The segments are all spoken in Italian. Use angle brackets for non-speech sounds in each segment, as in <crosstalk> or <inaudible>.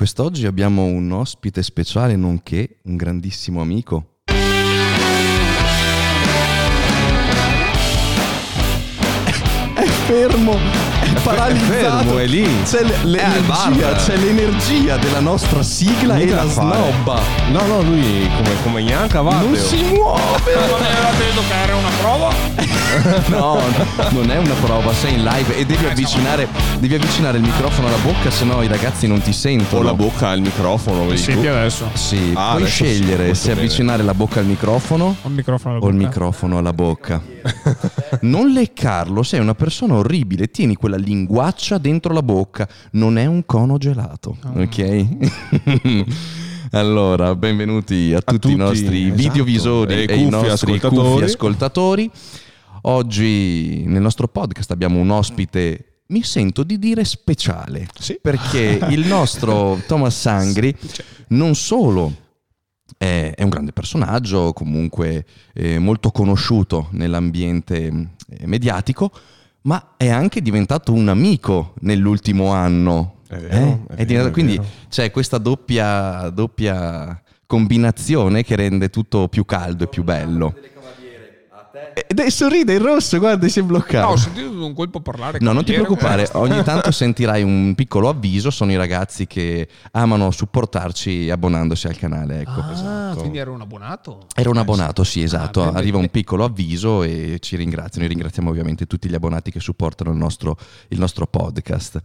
Quest'oggi abbiamo un ospite speciale nonché un grandissimo amico. Fermo, è paralizzato. fermo, è lì. C'è l- l'energia, c'è l'energia della nostra sigla e Niente la da fare. snobba. No, no, lui come, come Ianca va. Non si muove. Non avevate detto che era una prova? <laughs> No, non è una prova, sei in live e devi avvicinare, devi avvicinare il microfono alla bocca, sennò i ragazzi non ti sentono. Ho la bocca al microfono, vedi Senti tu? adesso. Sì, Ah, puoi adesso scegliere se bene. avvicinare la bocca al microfono Ho il microfono alla o il microfono alla bocca. <laughs> Non leccarlo, sei una persona orribile, tieni quella linguaccia dentro la bocca, non è un cono gelato, ok? <laughs> Allora, benvenuti a, tutti, i tutti, nostri esatto. videovisori E e, i nostri ascoltatori. cuffi ascoltatori. Oggi nel nostro podcast abbiamo un ospite, mi sento di dire speciale, Sì. perché il nostro <laughs> Thomas Sangri non solo è, è un grande personaggio, comunque eh, molto conosciuto nell'ambiente eh, mediatico, ma è anche diventato un amico nell'ultimo anno. È vero, Eh? è È vero, diventato- è quindi vero. c'è questa doppia, doppia combinazione che rende tutto più caldo e più bello. Ed è sorride il rosso, guarda, si è No, bloccato. ho sentito un colpo parlare. No, non ti preoccupare, <laughs> ogni tanto sentirai un piccolo avviso, sono i ragazzi che amano supportarci abbonandosi al canale, ecco. Ah, quindi era un abbonato? Era un abbonato, sì, esatto. Ah, Arriva un piccolo avviso e ci ringraziano. E ringraziamo ovviamente tutti gli abbonati che supportano il nostro, il nostro podcast.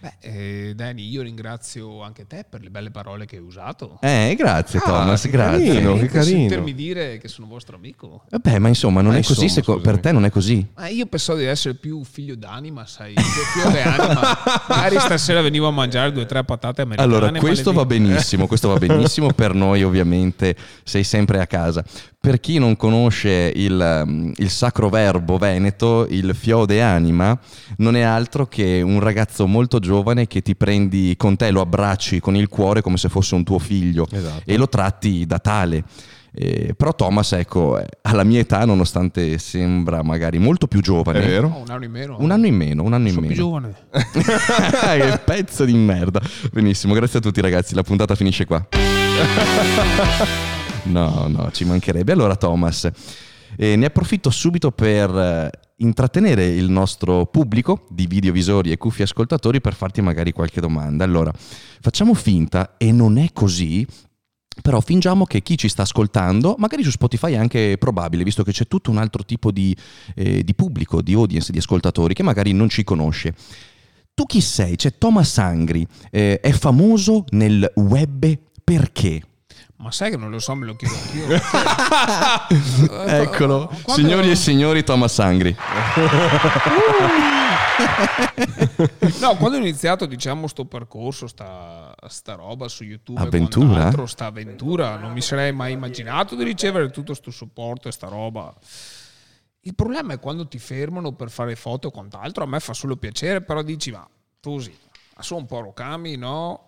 Beh, eh, Danny, io ringrazio anche te per le belle parole che hai usato. Eh, grazie Ah, Thomas, che grazie. carino. Che carino. sentirmi dire che sono vostro amico. Vabbè, ma insomma, non Ma è così, insomma, seco- scusami. per te non è così. Ma io pensavo di essere più figlio d'anima, sai, più d'anima. Magari stasera venivo a mangiare due o tre patate americane. Allora, questo va benissimo, questo va benissimo per noi ovviamente, sei sempre a casa. Per chi non conosce il, um, il sacro verbo veneto, il fiode anima, non è altro che un ragazzo molto giovane che ti prendi con te, lo abbracci con il cuore come se fosse un tuo figlio Esatto. e lo tratti da tale. Eh, però Thomas, ecco, eh, alla mia età, nonostante sembra magari molto più giovane, È vero? Oh, un anno in meno. un anno in meno, un anno in meno. più giovane. <laughs> che pezzo di merda. Benissimo, grazie a tutti ragazzi, la puntata finisce qua. <laughs> No, no, ci mancherebbe. Allora Thomas, eh, ne approfitto subito per eh, intrattenere il nostro pubblico di videovisori e cuffi ascoltatori per farti magari qualche domanda. Allora, facciamo finta, e non è così, però fingiamo che chi ci sta ascoltando, magari su Spotify è anche probabile, visto che c'è tutto un altro tipo di, eh, di pubblico, di audience, di ascoltatori che magari non ci conosce. Tu chi sei? C'è Thomas Angri, eh, è famoso nel web perché? Ma sai che non lo so, me lo chiedo anch'io. <laughs> Eccolo, Quando- signori e signori Thomas Angri. <laughs> No, quando ho iniziato, diciamo, sto percorso, sta, sta roba su YouTube, Avventura? sta avventura, non mi sarei mai immaginato di ricevere tutto sto supporto e sta roba. Il problema è quando ti fermano per fare foto e quant'altro, a me fa solo piacere, però dici, ma tu sì, sono un po' rocami, no?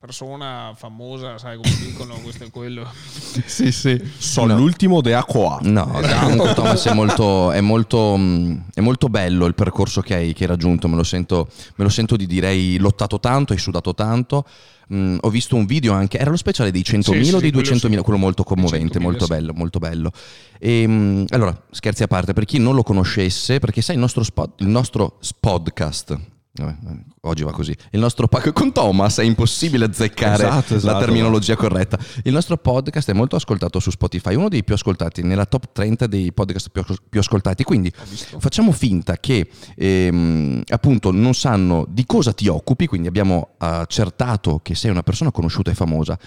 Persona famosa, sai come dicono, questo e quello. <laughs> Sì, sì. Sono l'ultimo de Aqua. No, comunque Thomas è molto, è, molto, mh, è molto bello il percorso che hai, che hai raggiunto, me lo, sento, me lo sento di dire, hai lottato tanto, hai sudato tanto. Mh, ho visto un video anche, era lo speciale dei 100.000 Sì, o sì, dei quello 200.000, sì. quello molto commovente, 100.000, molto sì. bello, molto bello. E, mh, allora, scherzi a parte, per chi non lo conoscesse, perché sai il nostro, spot, il nostro podcast, vabbè, oggi va così, il nostro pa- con Thomas è impossibile azzeccare Esatto, la esatto. terminologia corretta. Il nostro podcast è molto ascoltato su Spotify, uno dei più ascoltati, nella top 30 dei podcast più, più ascoltati. Quindi facciamo finta che ehm, appunto non sanno di cosa ti occupi, quindi abbiamo accertato che sei una persona conosciuta e famosa,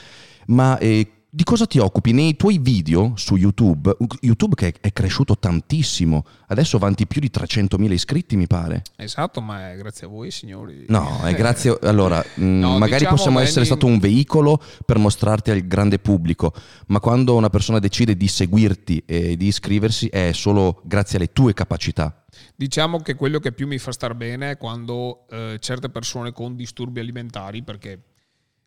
ma eh, di cosa ti occupi nei tuoi video su YouTube? YouTube che è, cresciuto tantissimo, adesso vanti più di 300.000 iscritti mi pare. Esatto, ma è grazie a voi, signori. No, è <laughs> grazie. Allora, No, magari diciamo, possiamo essere stato un veicolo per mostrarti al grande pubblico, ma quando una persona decide di seguirti e di iscriversi è solo grazie alle tue capacità. Diciamo che quello che più mi fa star bene è quando eh, certe persone con disturbi alimentari, perché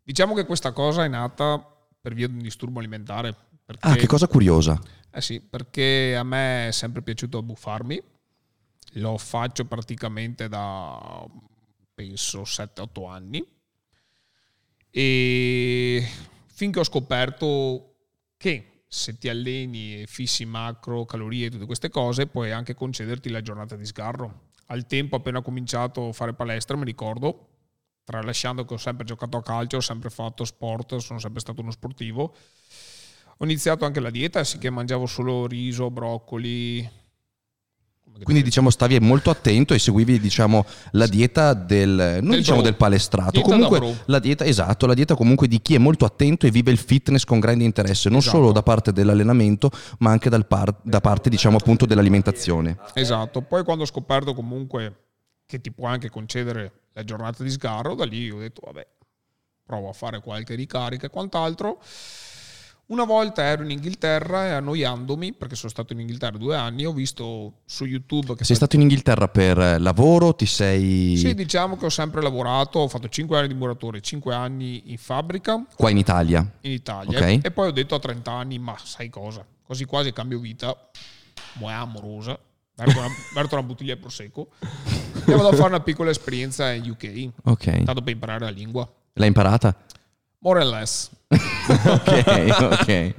diciamo che questa cosa è nata per via di un disturbo alimentare. Perché, Ah, che cosa curiosa. Eh sì, perché a me è sempre piaciuto abbuffarmi, lo faccio praticamente da penso 7-8 anni E finché ho scoperto che se ti alleni e fissi macro, calorie e tutte queste cose, puoi anche concederti la giornata di sgarro. Al tempo, appena ho cominciato a fare palestra, mi ricordo, tralasciando che ho sempre giocato a calcio, ho sempre fatto sport, sono sempre stato uno sportivo, ho iniziato anche la dieta, sì che mangiavo solo riso, broccoli. Quindi diciamo stavi molto attento e seguivi diciamo la dieta del non Del diciamo bro. del palestrato, Dieta comunque la dieta esatto, la dieta comunque di chi è molto attento e vive il fitness con grande interesse, non Esatto. solo da parte dell'allenamento, ma anche dal par- da parte diciamo appunto dell'alimentazione. Esatto, poi quando ho scoperto comunque che ti può anche concedere la giornata di sgarro, da lì ho detto vabbè, provo a fare qualche ricarica e quant'altro. Una volta ero in Inghilterra e annoiandomi, perché sono stato in Inghilterra due anni, ho visto su YouTube che Sei stato in Inghilterra per eh, lavoro, ti sei Sì, diciamo che ho sempre lavorato, ho fatto 5 anni di muratore, 5 anni in fabbrica qua in Italia. in Italia Ok. e poi ho detto a 30 anni, ma sai cosa, quasi quasi cambio vita, muoia amorosa, verto una, verto una bottiglia di prosecco e vado a fare una piccola esperienza in UK, Ok. tanto per imparare la lingua. L'hai imparata? More or less. <laughs> ok, ok.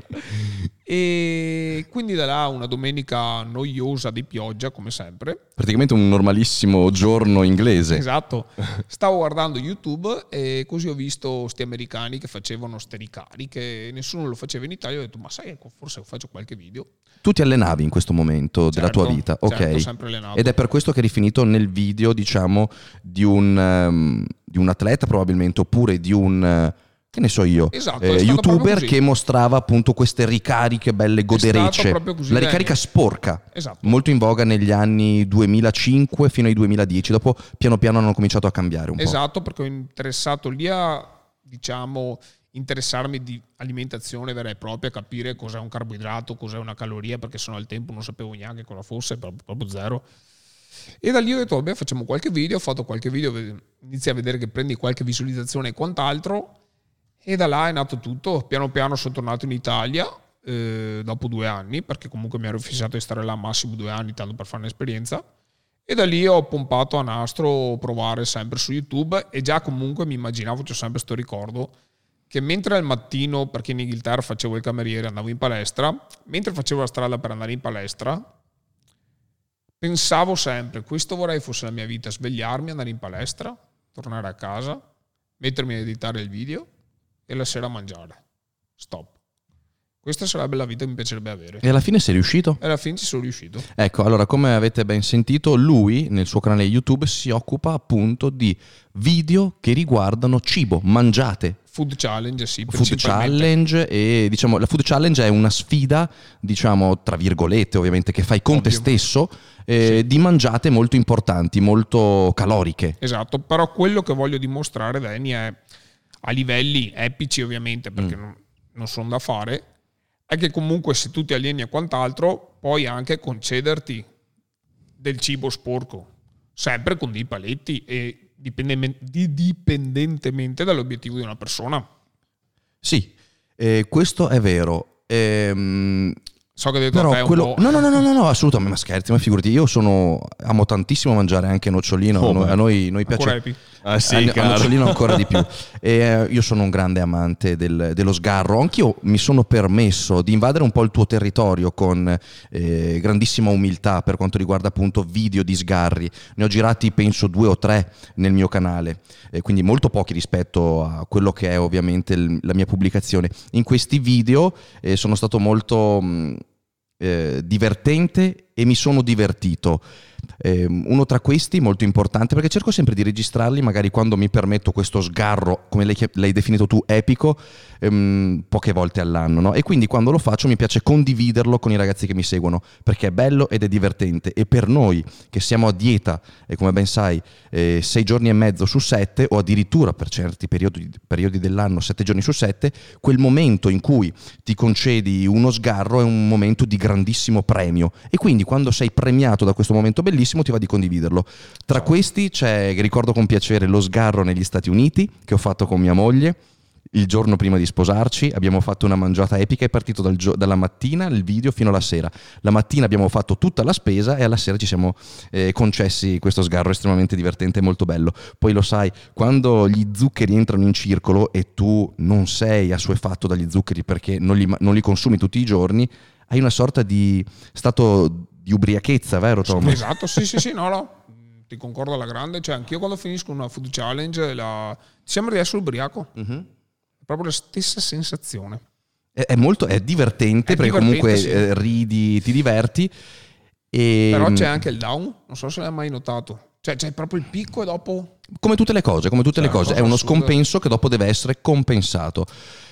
E quindi da là una domenica noiosa di pioggia, come sempre, Praticamente un normalissimo giorno inglese. Esatto. <laughs> Stavo guardando YouTube e così ho visto sti americani che facevano ste ricariche, nessuno lo faceva in Italia, ho detto ma sai ecco, forse faccio qualche video. Tu ti allenavi in questo momento della Certo, tua vita, ok? certo, ho sempre allenato. Ed è per questo che eri finito nel video, diciamo, di un, ehm, di un atleta probabilmente, oppure di un, eh, che ne so io, Esatto, eh, youtuber che mostrava appunto queste ricariche belle goderecce. La ricarica sporca, Esatto. molto in voga negli anni 2005 fino ai 2010, dopo piano piano hanno cominciato a cambiare un po'. Esatto, perché ho interessato lì a, diciamo, interessarmi di alimentazione vera e propria, capire cos'è un carboidrato, cos'è una caloria, perché sennò al tempo non sapevo neanche cosa fosse, proprio, zero. E da lì ho detto, vabbè, facciamo qualche video, ho fatto qualche video, inizi a vedere che prendi qualche visualizzazione e quant'altro, e da là è nato tutto. Piano piano sono tornato in Italia, eh, dopo due anni, perché comunque mi ero fissato di stare là massimo due anni, tanto per fare un'esperienza. E da lì ho pompato a nastro provare sempre su YouTube e già comunque mi immaginavo, c'ho sempre questo ricordo, che mentre al mattino, perché in Inghilterra facevo il cameriere, andavo in palestra, mentre facevo la strada per andare in palestra, pensavo sempre, questo vorrei fosse la mia vita, svegliarmi, andare in palestra, tornare a casa, mettermi a editare il video e la sera mangiare. Stop. Questa sarebbe la vita che mi piacerebbe avere. E alla fine sei riuscito? E alla fine ci sono riuscito. Ecco, allora come avete ben sentito, lui nel suo canale YouTube si occupa appunto di video che riguardano cibo, mangiate, Food challenge, sì. food challenge e diciamo la food challenge è una sfida, diciamo tra virgolette ovviamente, che fai con te Ovvio. stesso eh, di mangiate molto importanti, molto caloriche. Esatto, però quello che voglio dimostrare, Danny, è a livelli epici ovviamente, perché non, non sono da fare, è che comunque se tu ti alleni e quant'altro, puoi anche concederti del cibo sporco, sempre con dei paletti e dipendentemente dall'obiettivo di una persona. Sì, eh, questo è vero. Ehm, So che detto Però a quello... No, no, no, no, no, no, assolutamente, ma scherzi, ma figurati, io sono... amo tantissimo mangiare anche nocciolino, a Come? noi, a noi, noi piace... Ah sì, a, a nocciolino ancora di più. <laughs> E, eh, io sono un grande amante del- dello sgarro. Anch'io mi sono permesso di invadere un po' il tuo territorio con eh, grandissima umiltà per quanto riguarda appunto video di sgarri. Ne ho girati penso due o tre nel mio canale, eh, quindi molto pochi rispetto a quello che è ovviamente il- la mia pubblicazione. In questi video eh, sono stato molto mh, eh, divertente e mi sono divertito. Eh, uno tra questi molto importante perché cerco sempre di registrarli magari quando mi permetto questo sgarro come l'hai, l'hai definito tu epico ehm, poche volte all'anno no? e quindi quando lo faccio mi piace condividerlo con i ragazzi che mi seguono perché è bello ed è divertente e per noi che siamo a dieta e come ben sai eh, sei giorni e mezzo su sette o addirittura per certi periodi, periodi dell'anno sette giorni su sette quel momento in cui ti concedi uno sgarro è un momento di grandissimo premio e quindi quando sei premiato da questo momento bellissimo ti va di condividerlo. Tra questi c'è, ricordo con piacere, lo sgarro negli Stati Uniti che ho fatto con mia moglie, il giorno prima di sposarci, abbiamo fatto una mangiata epica, è partito dal gio- dalla mattina il video fino alla sera. La mattina abbiamo fatto tutta la spesa e alla sera ci siamo eh, concessi questo sgarro estremamente divertente e molto bello. Poi lo sai, quando gli zuccheri entrano in circolo e tu non sei assuefatto dagli zuccheri perché non li, non li consumi tutti i giorni, hai una sorta di stato di ubriachezza, vero Tom? Esatto, sì, sì, sì, no, no. Ti concordo alla grande. Cioè, anch'io quando finisco una food challenge, la... ti sembra di essere ubriaco. Mhm. È proprio la stessa sensazione. È, è molto è divertente È perché divertente, comunque sì. eh, ridi, ti diverti. E, Però c'è anche il down, non so se l'hai mai notato. Cioè, c'è proprio il picco e dopo... Come tutte le cose, come tutte Cioè, le cose, è uno assurda. scompenso che dopo deve essere compensato.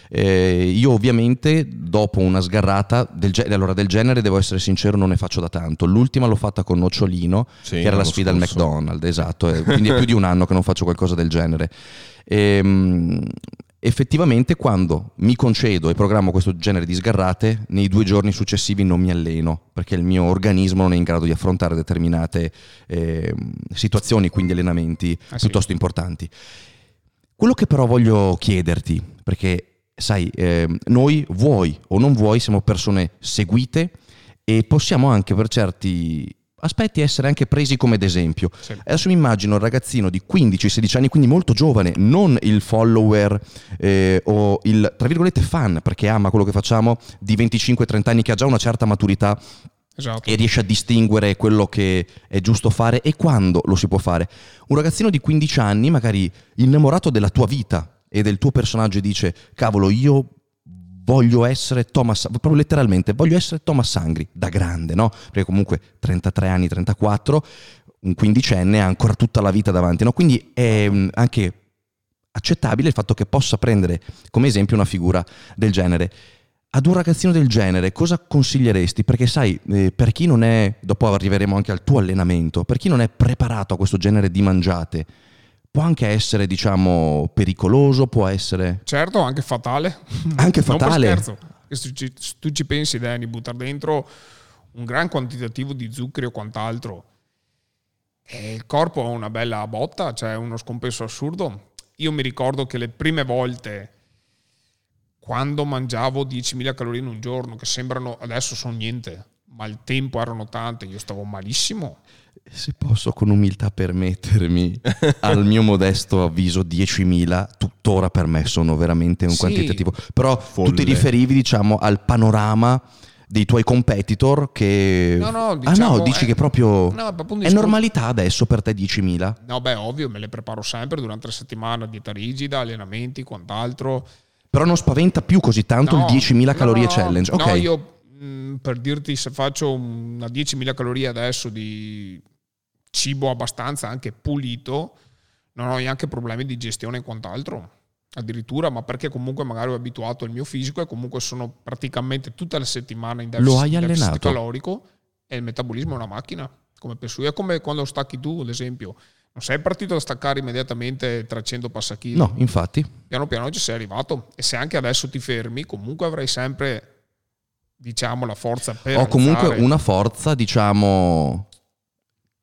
Eh, io ovviamente dopo una sgarrata del, ge- allora, del genere, devo essere sincero, non ne faccio da tanto. L'ultima l'ho fatta con Nocciolino, Sì, che era la sfida al scorso. McDonald's, esatto, eh, quindi è <laughs> più di un anno che non faccio qualcosa del genere. Ehm, effettivamente quando mi concedo e programmo questo genere di sgarrate, nei due giorni successivi non mi alleno, perché il mio organismo non è in grado di affrontare determinate ehm, situazioni, quindi allenamenti Ah, sì. piuttosto importanti. Quello che però voglio chiederti, perché sai, ehm, noi vuoi o non vuoi siamo persone seguite e possiamo anche per certi aspetti essere anche presi come d'esempio. Sì. Adesso mi immagino un ragazzino di 15-16 anni, quindi molto giovane, non il follower eh, o il, tra virgolette, fan, perché ama quello che facciamo, di 25-30 anni che ha già una certa maturità Esatto. e riesce a distinguere quello che è giusto fare e quando lo si può fare. Un ragazzino di 15 anni, magari innamorato della tua vita e del tuo personaggio, e dice: Cavolo, io voglio essere Thomas, proprio letteralmente, voglio essere Thomas Sangri da grande, no? Perché comunque 33 anni, 34, un quindicenne ha ancora tutta la vita davanti, no? Quindi è mm, anche accettabile il fatto che possa prendere come esempio una figura del genere. Ad un ragazzino del genere cosa consiglieresti? Perché sai, eh, per chi non è, dopo arriveremo anche al tuo allenamento, per chi non è preparato a questo genere di mangiate, può anche essere, diciamo, pericoloso, può essere... Certo, anche fatale. Anche Non per fatale. scherzo. Che Se ci- se tu ci pensi, Danny, buttare dentro un gran quantitativo di zuccheri o quant'altro, e il corpo ha una bella botta, cioè uno scompenso assurdo. Io mi ricordo che le prime volte, quando mangiavo 10.000 calorie in un giorno, che sembrano adesso sono niente, ma al tempo erano tante, io stavo malissimo. Se posso con umiltà permettermi, <laughs> al mio modesto avviso 10.000, tuttora per me sono veramente un Sì. quantitativo. Però tu Folle. ti riferivi, diciamo, al panorama dei tuoi competitor che... No, no, ah diciamo, no, dici eh, che proprio... no, è un è normalità adesso per te 10.000? No, beh, ovvio, me le preparo sempre durante la settimana, dieta rigida, allenamenti, quant'altro. Però non spaventa più così tanto No, il 10.000 no, calorie no, challenge. Ok. No, io mh, per dirti se faccio una 10.000 calorie adesso di cibo abbastanza anche pulito, non ho neanche problemi di gestione e quant'altro. Addirittura, ma perché comunque magari ho abituato il mio fisico e comunque sono praticamente tutta la settimana in deficit, Lo hai deficit calorico e il metabolismo è una macchina, come penso io. È come quando stacchi tu, ad esempio. Non sei partito da staccare immediatamente 300 passachili No, infatti. piano piano ci sei arrivato e se anche adesso ti fermi comunque avrai sempre diciamo la forza per Ho comunque alzare. una forza, diciamo,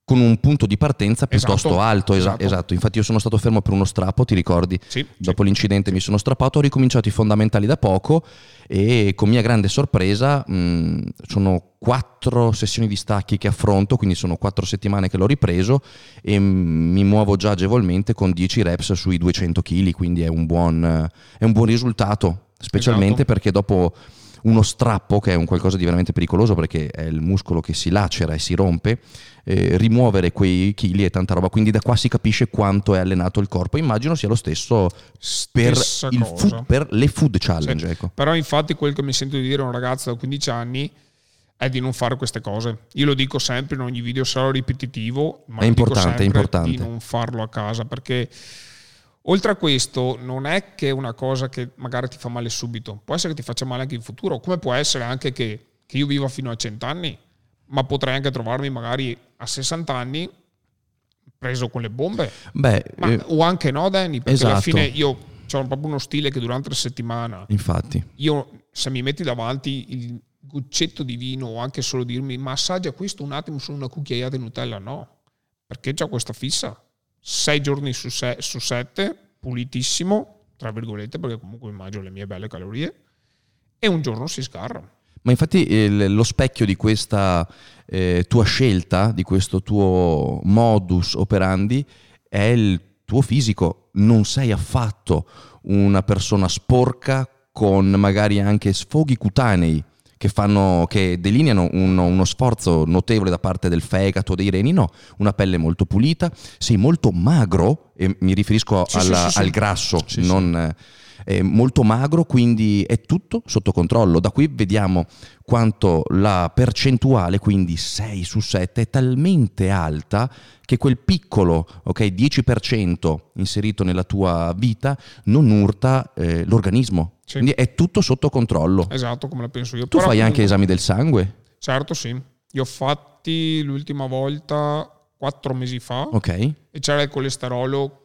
con un punto di partenza piuttosto Esatto, alto. esa- esatto. esatto. Infatti io sono stato fermo per uno strappo, ti ricordi? Sì, Dopo l'incidente mi sono strappato, ho ricominciato i fondamentali da poco e con mia grande sorpresa mh, sono quattro sessioni di stacchi che affronto, quindi sono quattro settimane che l'ho ripreso e mh, mi muovo già agevolmente con 10 reps sui 200 kg, quindi è un buon, è un buon risultato, specialmente Esatto. perché dopo uno strappo, che è un qualcosa di veramente pericoloso perché è il muscolo che si lacera e si rompe, eh, rimuovere quei chili è tanta roba, quindi da qua si capisce quanto è allenato il corpo. Immagino sia lo stesso per, food- per le food challenge. Sì. Ecco. però infatti quel che mi sento di dire a un ragazzo da 15 anni è di non fare queste cose io lo dico sempre in ogni video sarò ripetitivo ma È importante, è importante. di non farlo a casa perché oltre a questo non è che è una cosa che magari ti fa male subito può essere che ti faccia male anche in futuro come può essere anche che, che io viva fino a 100 anni ma potrei anche trovarmi magari a 60 anni preso con le bombe. Beh, ma, eh, o anche no Danny perché alla esatto. fine io ho proprio uno stile che durante la settimana infatti, io se mi metti davanti il goccetto di vino o anche solo dirmi ma assaggia questo un attimo su una cucchiaiata di Nutella no perché c'ho questa fissa sei giorni su, se- su sette pulitissimo tra virgolette, perché comunque mangio le mie belle calorie, e un giorno si scarra. Ma infatti il- lo specchio di questa eh, tua scelta, di questo tuo modus operandi, è il tuo fisico. Non sei affatto una persona sporca con magari anche sfoghi cutanei che, fanno, che delineano uno, uno sforzo notevole da parte del fegato, dei reni. No, una pelle molto pulita, sei molto magro, e mi riferisco Sì, alla- sì, sì. al grasso, non... eh, molto magro, quindi è tutto sotto controllo. Da qui vediamo quanto la percentuale, quindi 6 su 7, è talmente alta che quel piccolo ok, 10% inserito nella tua vita non urta eh, l'organismo. Sì. Quindi è tutto sotto controllo. Esatto, come la penso io. Tu Però fai anche comunque- esami del sangue? Certo, sì. Io ho fatti l'ultima volta quattro mesi fa Ok. e c'era il colesterolo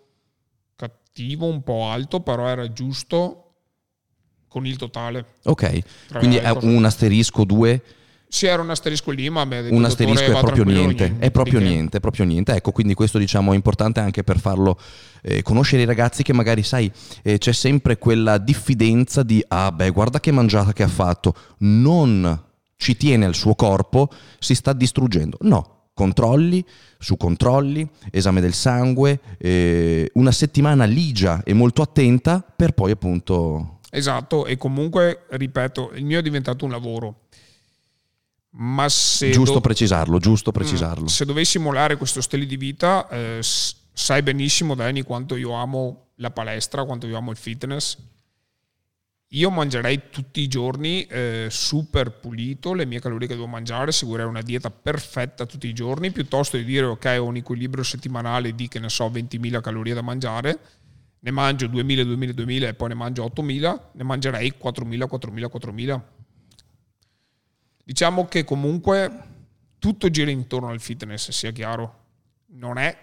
cattivo, un po' alto, però era giusto con il totale. Ok, Tra quindi è un asterisco 2 Sì, era un asterisco lì, ma detto un asterisco è proprio tranquillo, niente, è proprio niente, proprio niente. Ecco, quindi questo diciamo è importante anche per farlo eh, conoscere i ragazzi che magari, sai, eh, c'è sempre quella diffidenza di ah beh, guarda che mangiata che ha fatto, non ci tiene al suo corpo, si sta distruggendo. No, controlli su controlli, esame del sangue, eh, una settimana ligia e molto attenta per poi appunto Esatto, e comunque, ripeto, il mio è diventato un lavoro. Ma se, giusto do- precisarlo, giusto precisarlo. se dovessi molare questo stile di vita, eh, sai benissimo, Dani, quanto io amo la palestra, quanto io amo il fitness. Io mangerei tutti i giorni eh, super pulito le mie calorie che devo mangiare, seguirei una dieta perfetta tutti i giorni, piuttosto di dire ok ho un equilibrio settimanale di che ne so 20.000 calorie da mangiare, ne mangio 2.000, 2.000, 2.000 e poi ne mangio 8.000, ne mangerei 4.000, 4.000, 4.000. Diciamo che comunque tutto gira intorno al fitness, sia chiaro. Non è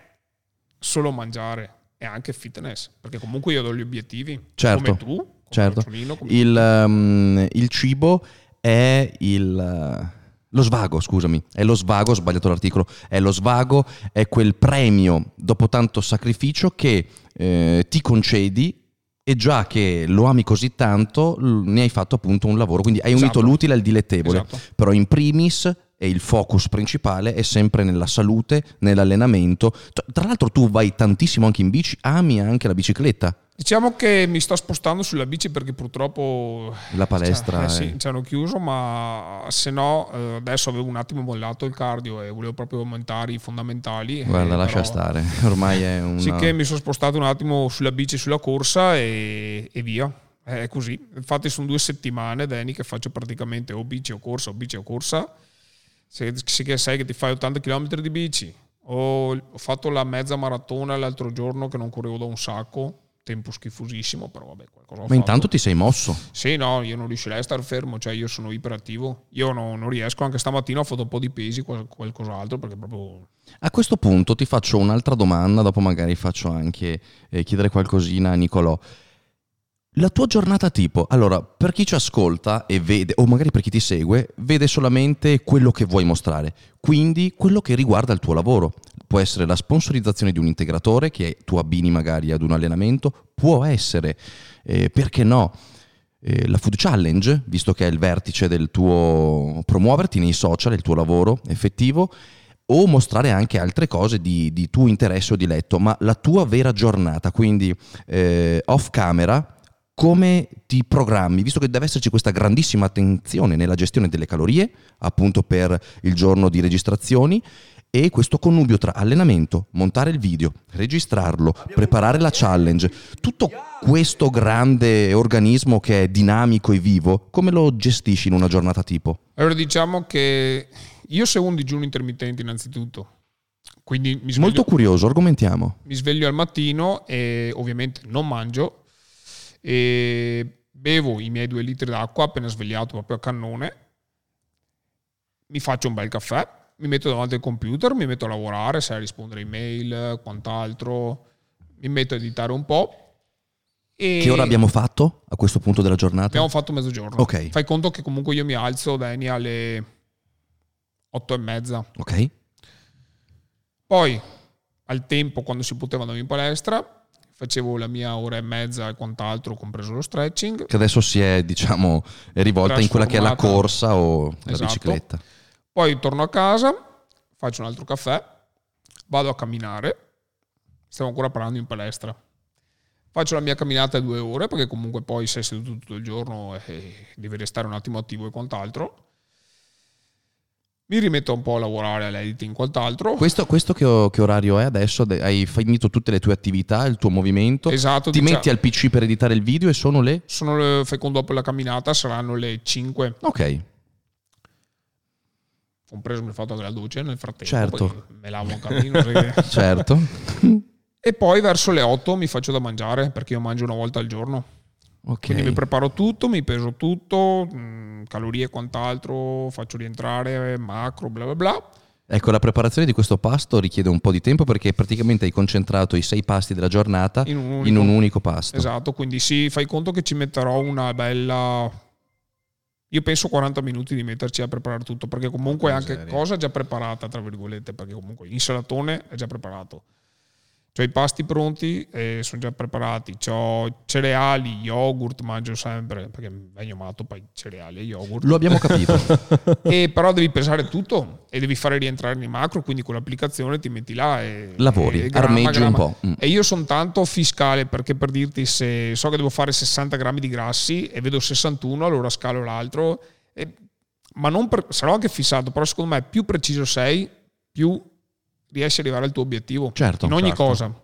solo mangiare, è anche fitness, perché comunque io do gli obiettivi. Certo, Come tu, certo. Il, ehm, il cibo è il, lo svago, scusami, è lo svago, ho sbagliato l'articolo, è lo svago, è quel premio dopo tanto sacrificio che eh, ti concedi e già che lo ami così tanto ne hai fatto appunto un lavoro, quindi hai unito Esatto. l'utile al dilettevole, Esatto. però in primis e il focus principale è sempre nella salute, nell'allenamento. Tra l'altro tu vai tantissimo anche in bici, ami anche la bicicletta. Diciamo che mi sto spostando sulla bici perché purtroppo La palestra cioè, eh sì, ci hanno chiuso, ma se no eh, adesso avevo un attimo mollato il cardio e volevo proprio aumentare i fondamentali. Guarda, eh, lascia però- stare, <laughs> ormai è una... Sicché mi sono spostato un attimo sulla bici, sulla corsa e, e via. È così. Infatti sono due settimane, Danny, che faccio praticamente o bici o corsa o bici o corsa. Se, se che sai che ti fai 80 km di bici. Ho fatto la mezza maratona l'altro giorno che non correvo da un sacco. Tempo schifosissimo, però vabbè, qualcosa Ma intanto fatto. ti sei mosso. Sì, no, io non riuscirei a stare fermo, cioè io sono iperattivo. Io no- non riesco, anche stamattina ho fatto un po' di pesi, qual- qualcos'altro, perché proprio... A questo punto ti faccio un'altra domanda, dopo magari faccio anche eh, chiedere qualcosina a Nicolò. La tua giornata tipo, allora, per chi ci ascolta e vede, o magari per chi ti segue, vede solamente quello che vuoi mostrare, quindi quello che riguarda il tuo lavoro. Può essere la sponsorizzazione di un integratore che tu abbini magari ad un allenamento, può essere, eh, perché no, eh, la Food Challenge, visto che è il vertice del tuo promuoverti nei social, il tuo lavoro effettivo, o mostrare anche altre cose di, di tuo interesse o diletto, ma la tua vera giornata, quindi eh, off camera, come ti programmi, visto che deve esserci questa grandissima attenzione nella gestione delle calorie, appunto per il giorno di registrazioni, e questo connubio tra allenamento, montare il video, registrarlo, preparare la challenge, tutto questo grande organismo che è dinamico e vivo, come lo gestisci in una giornata tipo? Allora diciamo che io seguo un digiuno intermittente innanzitutto, quindi mi sveglio, Molto curioso, argomentiamo. mi sveglio al mattino e ovviamente non mangio e bevo i miei due litri d'acqua appena svegliato proprio a cannone, mi faccio un bel caffè, mi metto davanti al computer, mi metto a lavorare, sai, a rispondere a email, quant'altro, mi metto a editare un po'. E Che ora abbiamo fatto a questo punto della giornata? Abbiamo fatto mezzogiorno. Ok. Fai conto che comunque io mi alzo, Dani, alle otto e mezza. Ok. Poi, al tempo, quando si poteva andare in palestra, facevo la mia ora e mezza e quant'altro, compreso lo stretching. Che adesso si è, diciamo, è rivolta in quella che è la corsa o la Esatto. bicicletta. Poi torno a casa, faccio un altro caffè, vado a camminare. Stiamo ancora parlando in palestra. Faccio la mia camminata due ore perché comunque poi sei seduto tutto il giorno e devi restare un attimo attivo e quant'altro. Mi rimetto un po' a lavorare all'editing quant'altro. Questo, questo che, o- che orario è adesso? De- Hai finito tutte le tue attività, il tuo movimento? Esatto, Ti diciamo- metti al PC per editare il video e sono le... Sono le, fai dopo la camminata, saranno le 5, Ok, compreso il fatto della doccia nel frattempo. Certo. Me lavo un camino. sai che- <laughs> certo. <laughs> e poi verso le 8 mi faccio da mangiare perché io mangio una volta al giorno. Ok. Quindi mi preparo tutto, mi peso tutto, mh, calorie e quant'altro, faccio rientrare macro, bla bla bla. Ecco, la preparazione di questo pasto richiede un po' di tempo perché praticamente hai concentrato i sei pasti della giornata In un unico. in un unico pasto. Esatto, quindi sì, fai conto che ci metterò una bella... Io penso 40 minuti di metterci a preparare tutto, perché comunque è anche cosa già preparata, tra virgolette, perché comunque l'insalatone è già preparato. C'ho i pasti pronti e sono già preparati. C'ho cereali, yogurt, mangio sempre, perché vengo matto poi cereali e yogurt. Lo abbiamo capito. <laughs> E però devi pesare tutto e devi fare rientrare nei macro, quindi con l'applicazione ti metti là e Lavori, e gramma, armeggi un gramma. po'. Mm. E io sono tanto fiscale perché per dirti se so che devo fare 60 grammi di grassi e vedo 61, allora scalo l'altro. E- ma non per- sarò anche fissato, però secondo me più preciso sei, più riesci ad arrivare al tuo obiettivo Certo, in ogni certo. cosa.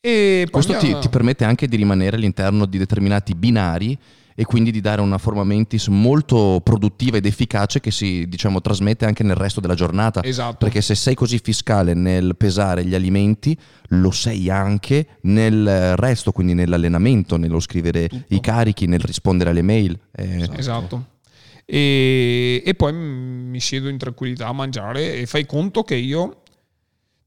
E Questo ti, ti permette anche di rimanere all'interno di determinati binari e quindi di dare una forma mentis molto produttiva ed efficace che si diciamo, trasmette anche nel resto della giornata. Esatto. Perché se sei così fiscale nel pesare gli alimenti, lo sei anche nel resto, quindi nell'allenamento, nello scrivere Tutto. i carichi, nel rispondere alle mail. Eh, Esatto. E, e poi mi siedo in tranquillità a mangiare e fai conto che io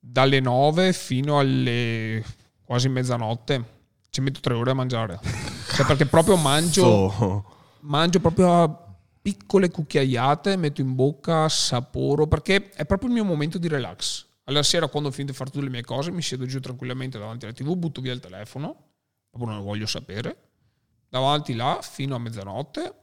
dalle 9 fino alle quasi mezzanotte ci metto tre ore a mangiare. Cioè perché proprio mangio, mangio proprio a piccole cucchiaiate, metto in bocca, saporo, perché è proprio il mio momento di relax. Alla sera quando ho finito di fare tutte le mie cose mi siedo giù tranquillamente davanti alla tv, butto via il telefono, dopo non lo voglio sapere, davanti là fino a mezzanotte,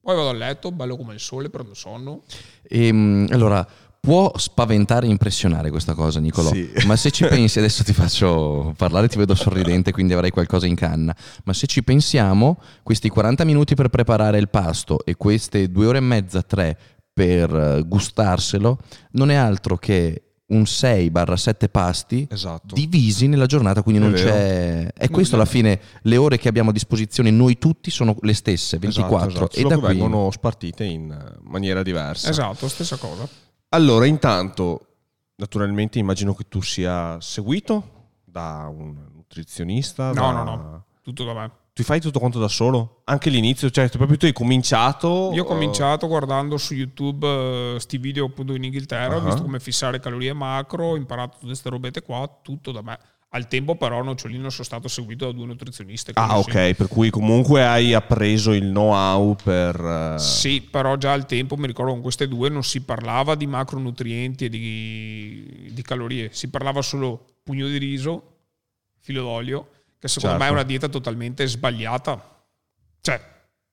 poi vado a letto, bello come il sole, prendo sonno. Ehm, allora, può spaventare e impressionare questa cosa, Nicolò. Sì. Ma se ci <laughs> pensi, adesso ti faccio parlare, ti vedo sorridente, quindi avrai qualcosa in canna. Ma se ci pensiamo, questi 40 minuti per preparare il pasto e queste due ore e mezza, tre per eh, gustarselo, non è altro che un 6-7 pasti Esatto. divisi nella giornata, quindi È non vero. c'è... E questo alla fine, le ore che abbiamo a disposizione noi tutti sono le stesse, 24. Esatto, esatto. E Solo da qui... vengono spartite in maniera diversa. Esatto, stessa cosa. Allora, intanto, naturalmente immagino che tu sia seguito da un nutrizionista. No, da- no, no, tutto da me. Tu fai tutto quanto da solo? Anche l'inizio, cioè proprio tu hai cominciato... Io ho cominciato guardando su YouTube sti video appunto in Inghilterra, ho Ah. visto come fissare calorie macro, ho imparato tutte queste robette qua, tutto da me. Al tempo però nocciolino sono stato seguito da due nutrizioniste. Ah, ok, per cui comunque hai appreso il know-how per... eh, Sì. Però già al tempo mi ricordo con queste due non si parlava di macronutrienti e di, di calorie, si parlava solo pugno di riso, filo d'olio, che secondo Certo. me è una dieta totalmente sbagliata. Cioè,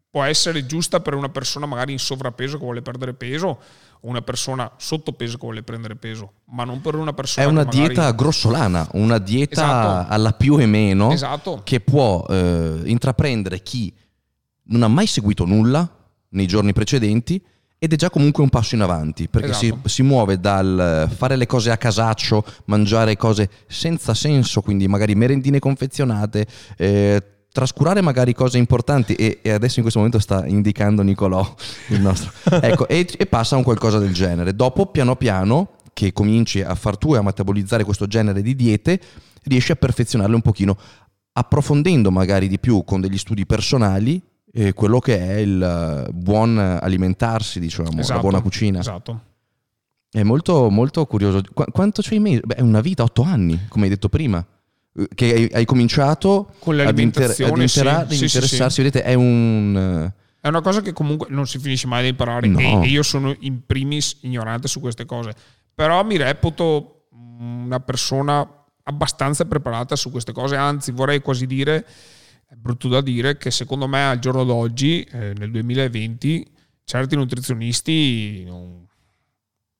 può essere giusta per una persona magari in sovrappeso che vuole perdere peso una persona sottopeso che vuole prendere peso, ma non per una È persona una che magari- dieta grossolana, una dieta Esatto. alla più e meno Esatto. che può eh, intraprendere chi non ha mai seguito nulla nei giorni precedenti ed è già comunque un passo in avanti perché si, Esatto. si muove dal fare le cose a casaccio, mangiare cose senza senso, quindi magari merendine confezionate, eh, trascurare magari cose importanti e, e adesso in questo momento sta indicando Nicolò il nostro <laughs> ecco e, e passa a un qualcosa del genere dopo piano piano che cominci a far tu e a metabolizzare questo genere di diete riesci a perfezionarle un pochino approfondendo magari di più con degli studi personali eh, quello che è il eh, buon alimentarsi diciamo la Esatto, buona cucina Esatto. è molto, molto curioso. Qu- quanto c'hai messo? Beh, è una vita, otto anni, come hai detto prima. Che hai, hai cominciato Con ad, inter- ad intera- ad interessarsi. Vedete, è un. eh, È una cosa che comunque non si finisce mai di imparare No. e, e io sono in primis ignorante su queste cose. Però mi reputo una persona abbastanza preparata su queste cose, anzi vorrei quasi dire, è brutto da dire, che secondo me al giorno d'oggi, eh, nel 2020, certi nutrizionisti non,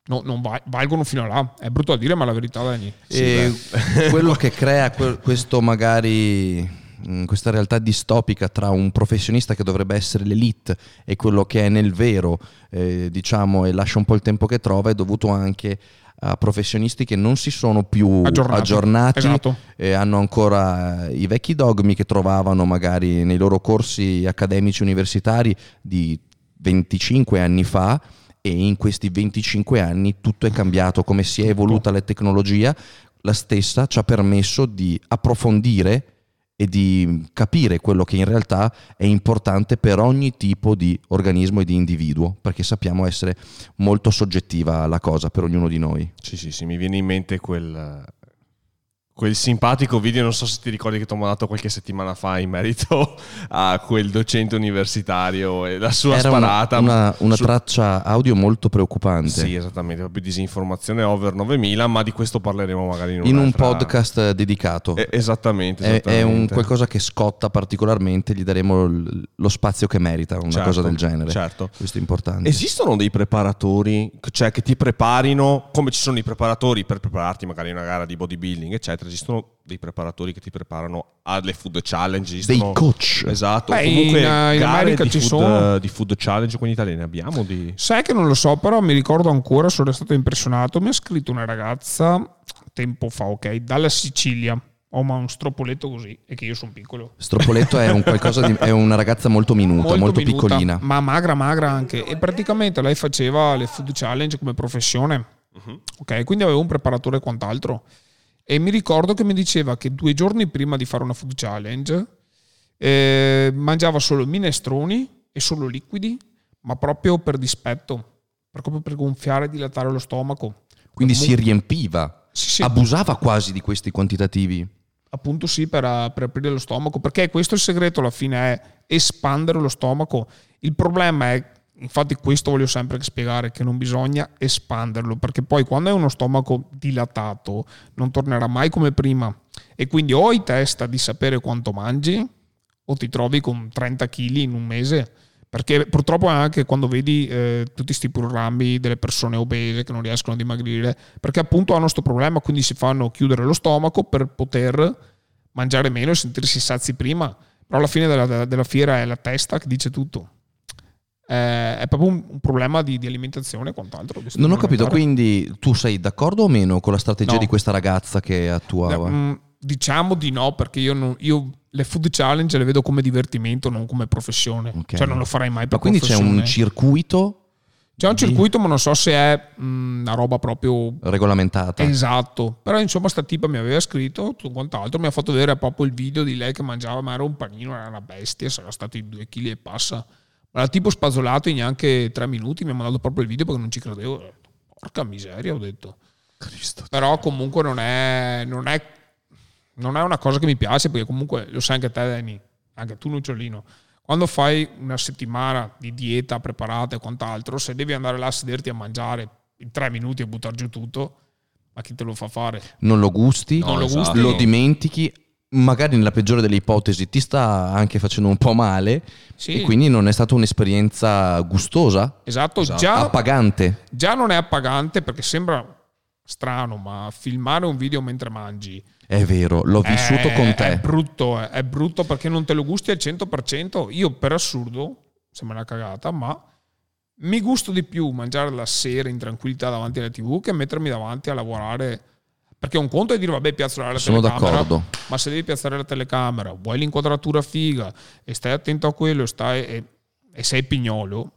no, non va- valgono fino a là. È brutto da dire, ma la verità è Dani. E <laughs> quello che crea que- questo magari mh, questa realtà distopica tra un professionista che dovrebbe essere l'elite e quello che è nel vero, eh, diciamo, e lascia un po' il tempo che trova, è dovuto anche a professionisti che non si sono più Aggiornati. aggiornati, Esatto. e hanno ancora eh, i vecchi dogmi che trovavano magari nei loro corsi accademici universitari di 25 anni fa e in questi 25 anni tutto è cambiato, come si è evoluta la tecnologia, la stessa ci ha permesso di approfondire e di capire quello che in realtà è importante per ogni tipo di organismo e di individuo, perché sappiamo essere molto soggettiva la cosa per ognuno di noi. Sì, sì, sì, mi viene in mente quel, quel simpatico video, non so se ti ricordi che ti ho mandato qualche settimana fa in merito <laughs> a quel docente universitario e la sua Era sparata. una- una su- traccia audio molto preoccupante. Sì, esattamente, proprio disinformazione over 9000, ma di questo parleremo magari in, in un podcast dedicato. Eh, esattamente, È, è un esattamente. qualcosa che scotta particolarmente, gli daremo lo spazio che merita, una Certo, cosa del genere. Certo. Questo è importante. Esistono dei preparatori, cioè che ti preparino, come ci sono i preparatori per prepararti magari in una gara di bodybuilding, eccetera, esistono dei preparatori che ti preparano alle food challenge, Dei coach. Esatto, Beh, comunque in, eh, in America ci food, sono. di food challenge qua in Italia ne abbiamo di Sai che non lo so, però mi ricordo ancora, sono stato impressionato. Mi ha scritto una ragazza tempo fa, ok, dalla Sicilia. Ho ma un stroppoletto così, e che io sono piccolo. Stroppoletto è, un <laughs> qualcosa di- è una ragazza molto minuta, molto, minuta, piccolina. Ma magra, magra anche. E praticamente lei faceva le food challenge come professione. Mhm. Ok, quindi avevo un preparatore e quant'altro. E mi ricordo che mi diceva che due giorni prima di fare una food challenge eh, mangiava solo minestroni e solo liquidi, ma proprio per dispetto, proprio per gonfiare e dilatare lo stomaco. Quindi si riempiva, Sì, sì. abusava quasi di questi quantitativi. Appunto sì, per, per aprire lo stomaco, perché questo è il segreto alla fine è espandere lo stomaco. Il problema è, infatti questo voglio sempre spiegare, che non bisogna espanderlo, perché poi quando hai uno stomaco dilatato non tornerà mai come prima. E quindi o hai testa di sapere quanto mangi o ti trovi con 30 kg in un mese. Perché purtroppo anche quando vedi eh, tutti questi programmi delle persone obese che non riescono a dimagrire, perché appunto hanno questo problema, quindi si fanno chiudere lo stomaco per poter mangiare meno e sentirsi sazi prima. Però alla fine della, della fiera è la testa che dice tutto. Eh, è proprio un, un problema di, di alimentazione e quant'altro. Non ho capito, quindi tu sei d'accordo o meno con la strategia No. di questa ragazza che attuava? Mm, diciamo di no, perché io, non- io le food challenge le vedo come divertimento, non come professione. Ok. Cioè non lo farei mai Ma per quindi c'è professione. un circuito C'è un circuito, ma non so se è mm, una roba proprio regolamentata. esatto. Però insomma, sta tipa mi aveva scritto tutto quant'altro, mi ha fatto vedere proprio il video di lei che mangiava, ma era un panino, era una bestia, sarà stato i due kg e passa. Era tipo spazzolato in neanche tre minuti, mi ha mandato proprio il video perché non ci credevo. Porca miseria, ho detto. Però comunque non è, non è, non è una cosa che mi piace perché comunque lo sai anche te, Danny, anche tu, Nucciolino. Quando fai una settimana di dieta preparata e quant'altro, se devi andare là a sederti a mangiare in tre minuti e buttare giù tutto, ma chi te lo fa fare? Non lo gusti, Non lo esatto. gusti. lo dimentichi, magari nella peggiore delle ipotesi ti sta anche facendo un po' male Sì, e quindi non è stata un'esperienza gustosa, esatto, Esatto. Già, appagante. già non è appagante perché sembra strano, ma filmare un video mentre mangi È vero, l'ho vissuto è, con È te. brutto, eh, è brutto perché non te lo gusti al 100%. Io per assurdo, sembra una cagata, ma mi gusto di più mangiare la sera in tranquillità davanti alla TV che mettermi davanti a lavorare. Perché un conto è dire vabbè piazzare la Sono telecamera, d'accordo. ma se devi piazzare la telecamera, vuoi l'inquadratura figa e stai attento a quello stai, e, e sei pignolo,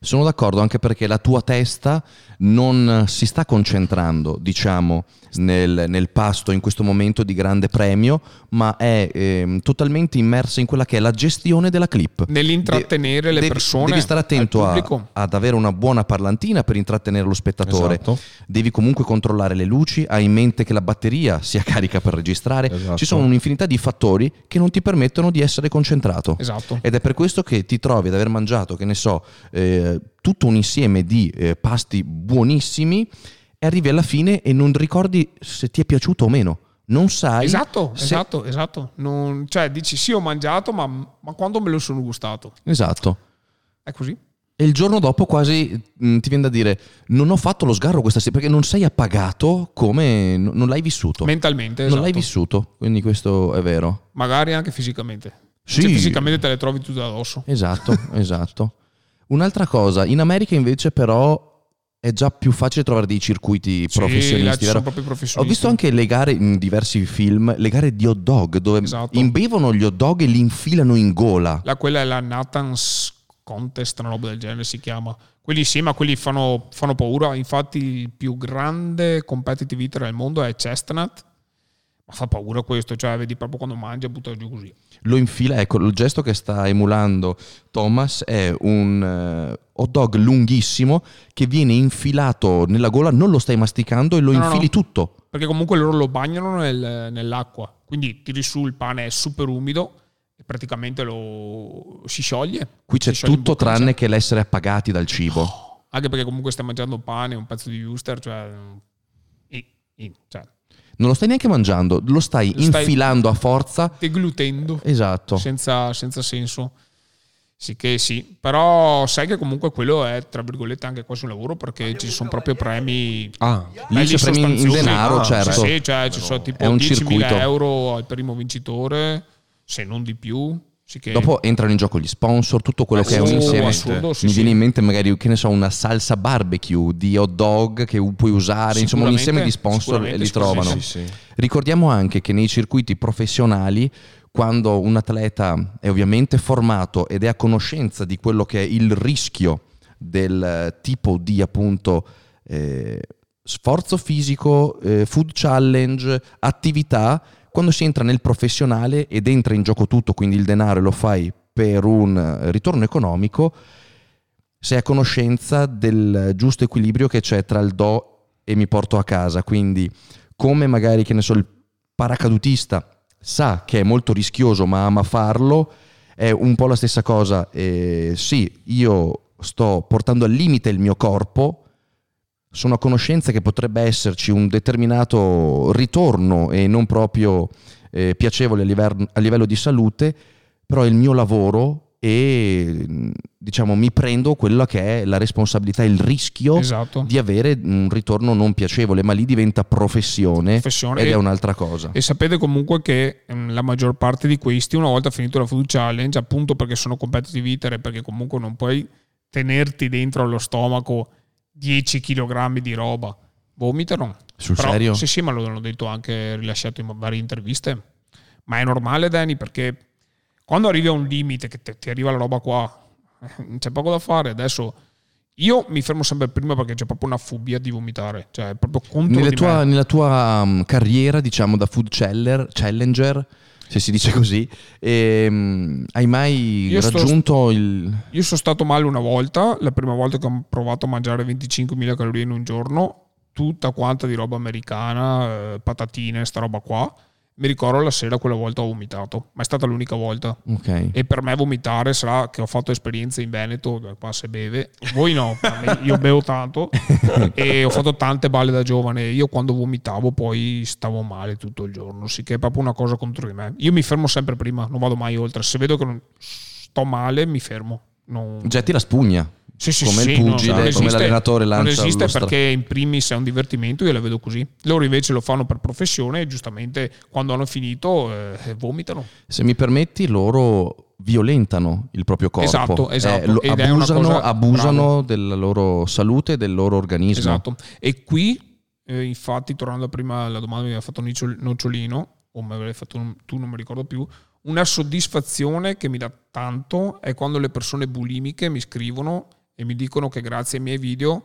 Sono d'accordo anche perché la tua testa non si sta concentrando, diciamo, nel, nel pasto in questo momento di grande premio, ma è ehm, totalmente immersa in quella che è la gestione della clip. nell'intrattenere le Devi- persone. Devi stare attento a- ad avere una buona parlantina per intrattenere lo spettatore. Esatto. Devi comunque controllare le luci, hai in mente che la batteria sia <laughs> carica per registrare. Esatto. Ci sono un'infinità di fattori che non ti permettono di essere concentrato. Esatto. Ed è per questo che ti trovi ad aver mangiato, che ne so, eh, tutto un insieme di eh, pasti buonissimi e arrivi alla fine e non ricordi se ti è piaciuto o meno. non sai Esatto, se- esatto, esatto. Non- cioè, dici sì, ho mangiato, ma, ma quando me lo sono gustato? Esatto. È così. E il giorno dopo quasi mh, ti viene da dire non ho fatto lo sgarro questa sera perché non sei appagato come n- non l'hai vissuto. Mentalmente, Non esatto. l'hai vissuto, quindi questo è vero. Magari anche fisicamente. Sì. Cioè, fisicamente te le trovi tutte addosso. Esatto, <laughs> esatto. Un'altra cosa, in America invece però è già più facile trovare dei circuiti Sì, professionisti, vero? sono proprio i Ho professionisti. visto anche le gare in diversi film, le gare di hot dog, dove Esatto. imbevono gli hot dog e li infilano in gola. La, quella è la Nathan's Contest, una roba del genere si chiama. Quelli sì, ma quelli fanno, fanno paura. Infatti, il più grande competitive eater al mondo è Chestnut. Ma fa paura questo, cioè vedi proprio quando mangia butta giù così. Lo infila, ecco, il gesto che sta emulando Thomas è un eh, hot dog lunghissimo che viene infilato nella gola, non lo stai masticando e lo No, infili no. tutto. Perché comunque loro lo bagnano nel- nell'acqua. Quindi tiri su il pane è super umido e praticamente lo si scioglie. Qui c'è scioglie tutto tranne che l'essere appagati dal cibo. Anche perché comunque stai mangiando pane, un pezzo di Wuster, cioè... i- i- cioè Non lo stai neanche mangiando, lo stai Lo stai- infilando a forza. deglutendo. Esatto. senza, senza senso. Sì che sì, però sai che comunque quello è tra virgolette anche quasi un lavoro perché ci sono proprio premi. Ah, Lì c'è premi in denaro, Ah, certo. Sì, sì, cioè ci sono tipo È un 10.000 circuito. euro al primo vincitore, se non di più. Sì che Dopo entrano in gioco gli sponsor, tutto quello che è un insieme. assurdo, sì, Mi sì. viene in mente magari, che ne so, una salsa barbecue di hot dog che puoi usare, insomma un insieme di sponsor Sicuramente, li trovano. sì, sì. Ricordiamo anche che nei circuiti professionali, quando un atleta è ovviamente formato ed è a conoscenza di quello che è il rischio del tipo di appunto eh, sforzo fisico, eh, food challenge, attività, quando si entra nel professionale ed entra in gioco tutto, quindi il denaro lo fai per un eh, ritorno economico, sei a conoscenza del giusto equilibrio che c'è tra il do e mi porto a casa. Quindi, come magari che ne so, il paracadutista sa che è molto rischioso ma ama farlo, è un po' la stessa cosa. Eh, sì, io sto portando al limite il mio corpo, sono a conoscenza che potrebbe esserci un determinato ritorno e non proprio eh, piacevole a livello, a livello di salute, però è il mio lavoro e mh, diciamo mi prendo quella che è la responsabilità, il rischio Esatto. di avere un ritorno non piacevole, ma lì diventa professione, Professione. ed E- è un'altra cosa. E sapete comunque che ehm, la maggior parte di questi, una volta finito la food challenge, appunto perché sono competitive eater e perché comunque non puoi tenerti dentro allo stomaco 10 kg di roba, vomitano. Sul Però- serio? Sì, sì, ma lo hanno detto anche rilasciato in varie interviste. Ma è normale, Danny, perché quando arrivi a un limite, che ti arriva la roba qua, eh, c'è poco da fare. Adesso io mi fermo sempre prima perché c'è proprio una fobia di vomitare. Cioè, proprio contro Nella tua, nella tua, um, carriera, diciamo, da food cheller- challenger, se si dice così, ehm, hai mai Io sto- raggiunto il... Io sono stato male una volta, la prima volta che ho provato a mangiare 25.000 calorie in un giorno, tutta quanta di roba americana, eh, patatine, sta roba qua. Mi ricordo la sera quella volta ho vomitato, ma è stata l'unica volta. Ok. E per me vomitare sarà che ho fatto esperienze in Veneto, dove qua se beve. Voi no, io bevo tanto <laughs> e ho fatto tante balle da giovane. Io quando vomitavo poi stavo male tutto il giorno, sì che è proprio una cosa contro di me. Io mi fermo sempre prima, non vado mai oltre. Se vedo che sto male, mi fermo. Non... Getti la spugna. Sì, sì, come sì, il no, pugile, non come esiste- l'allenatore lancia Non esiste perché in primis è un divertimento, io la vedo così. Loro invece lo fanno per professione e giustamente quando hanno finito eh, vomitano. Se mi permetti, loro violentano il proprio corpo. Esatto, esatto. Eh, è una abusano cosa- abusano della loro salute e del loro organismo. Esatto. E qui, eh, infatti, tornando prima alla domanda che mi aveva fatto Nocciolino, o me l'avevi fatto tu, non mi ricordo più, una soddisfazione che mi dà tanto è quando le persone bulimiche mi scrivono e mi dicono che grazie ai miei video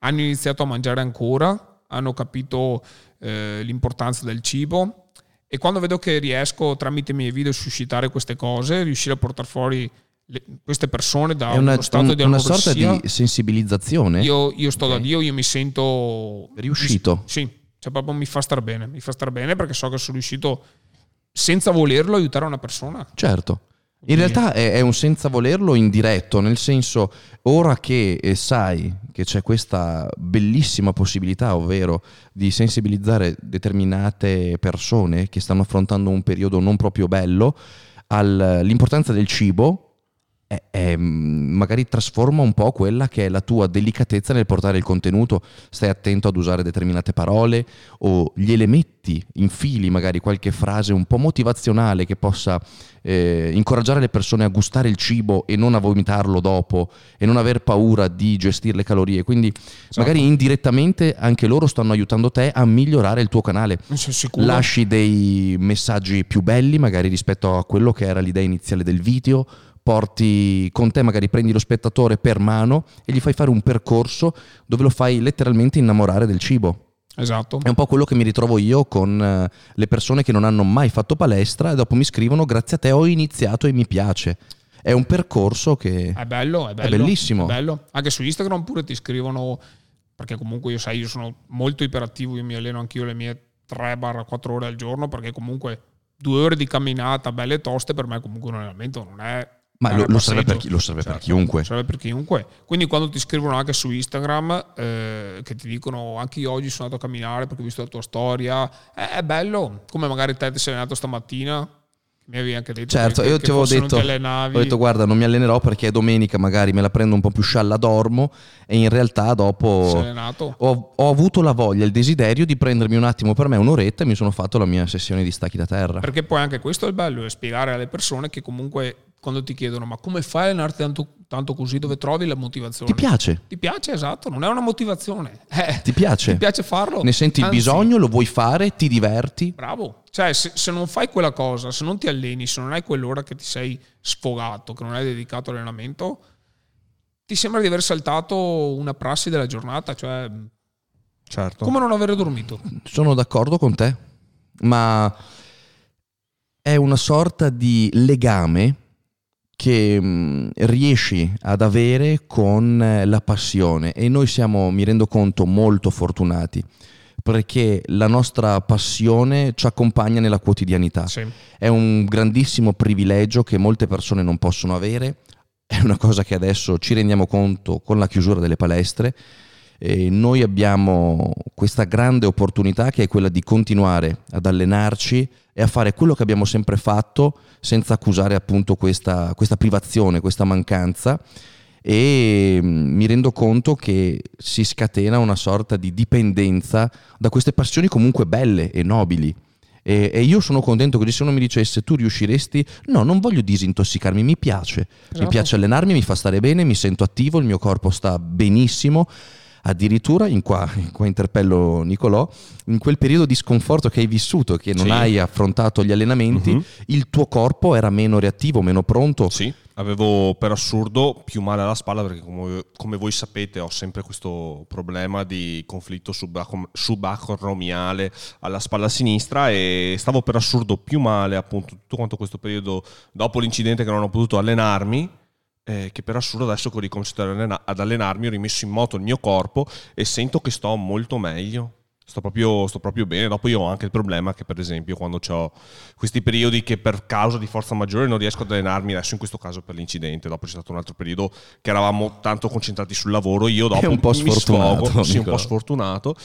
hanno iniziato a mangiare ancora, hanno capito eh, l'importanza del cibo e quando vedo che riesco tramite i miei video a suscitare queste cose, riuscire a portare fuori le- queste persone da È una, uno stato un- di una sorta di sensibilizzazione. io, io sto da Ok. Dio, io mi sento Riuscito. Sì, cioè proprio mi fa star bene, mi fa star bene perché so che sono riuscito senza volerlo aiutare una persona. Certo. In realtà è, è un senza volerlo indiretto, nel senso, ora che eh, sai che c'è questa bellissima possibilità, ovvero di sensibilizzare determinate persone che stanno affrontando un periodo non proprio bello all'importanza del cibo, è, mm, magari trasforma un po' quella che è la tua delicatezza nel portare il contenuto. Stai attento ad usare determinate parole o gliele metti, infili magari qualche frase un po' motivazionale che possa eh, incoraggiare le persone a gustare il cibo e non a vomitarlo dopo e non aver paura di gestire le calorie. Quindi magari indirettamente anche loro stanno aiutando te a migliorare il tuo canale. Lasci dei messaggi più belli magari rispetto a quello che era l'idea iniziale del video, porti con te, magari prendi lo spettatore per mano e gli fai fare un percorso dove lo fai letteralmente innamorare del cibo. Esatto. È un po' quello che mi ritrovo io con eh, le persone che non hanno mai fatto palestra e dopo mi scrivono grazie a te ho iniziato e mi piace. È un percorso che... È bello, è bello. bellissimo. è bello. Anche su Instagram pure ti scrivono, perché comunque io sai, io sono molto iperattivo, io mi alleno anch'io le mie 3-4 ore al giorno, perché comunque due ore di camminata belle toste per me comunque un allenamento non è... Ma fare lo, un lo serve per, chi- lo serve per Certo, chiunque. serve per chiunque. Quindi quando ti scrivono anche su Instagram, eh, che ti dicono anche io oggi sono andato a camminare perché ho visto la tua storia, è, è bello, come magari te ti sei allenato stamattina, mi avevi anche detto Certo, che, io ti avevo detto, ho detto guarda non mi allenerò perché è domenica magari me la prendo un po' più scialla dormo. E in realtà dopo ho, ho avuto la voglia, il desiderio di prendermi un attimo per me un'oretta e mi sono fatto la mia sessione di stacchi da terra. Perché poi anche questo è il bello, è spiegare alle persone che comunque quando ti chiedono ma come fai a allenarti tanto, tanto così, dove trovi la motivazione? Ti piace? Ti piace, esatto, non è una motivazione. <laughs> Eh, Ti piace? Ti piace farlo? Ne senti il bisogno, lo vuoi fare, ti diverti? Bravo. Cioè, se, se non fai quella cosa, se non ti alleni, se non hai quell'ora che ti sei sfogato, che non hai dedicato all'allenamento, ti sembra di aver saltato una prassi della giornata, cioè Certo. come non aver dormito. Sono d'accordo con te, ma è una sorta di legame che mh, riesci ad avere con eh, la passione e noi siamo, mi rendo conto, molto fortunati perché la nostra passione ci accompagna nella quotidianità. Sì. È un grandissimo privilegio che molte persone non possono avere, è una cosa che adesso ci rendiamo conto con la chiusura delle palestre. E noi abbiamo questa grande opportunità che è quella di continuare ad allenarci e a fare quello che abbiamo sempre fatto senza accusare appunto questa, questa privazione, questa mancanza e mm, mi rendo conto che si scatena una sorta di dipendenza da queste passioni comunque belle e nobili. E, e io sono contento così se uno mi dicesse tu riusciresti, no, non voglio disintossicarmi, mi piace, mi Esatto. piace allenarmi, mi fa stare bene, mi sento attivo, il mio corpo sta benissimo. Addirittura, in qua, in qua interpello Nicolò, in quel periodo di sconforto che hai vissuto, che non Sì. hai affrontato gli allenamenti, Mhm. il tuo corpo era meno reattivo, meno pronto. Sì, avevo per assurdo più male alla spalla perché come, come voi sapete ho sempre questo problema di conflitto subacro- subacromiale alla spalla sinistra e stavo per assurdo più male appunto tutto quanto questo periodo dopo l'incidente che non ho potuto allenarmi eh, che per assurdo adesso ho ricominciato ad allenarmi ho rimesso in moto il mio corpo e sento che sto molto meglio. Sto proprio, sto proprio bene. Dopo io ho anche il problema che, per esempio, quando ho questi periodi che per causa di forza maggiore non riesco ad allenarmi, adesso in questo caso per l'incidente, dopo c'è stato un altro periodo che eravamo tanto concentrati sul lavoro, io dopo un po' mi sfortunato, sfogo, sì, un po' sfortunato,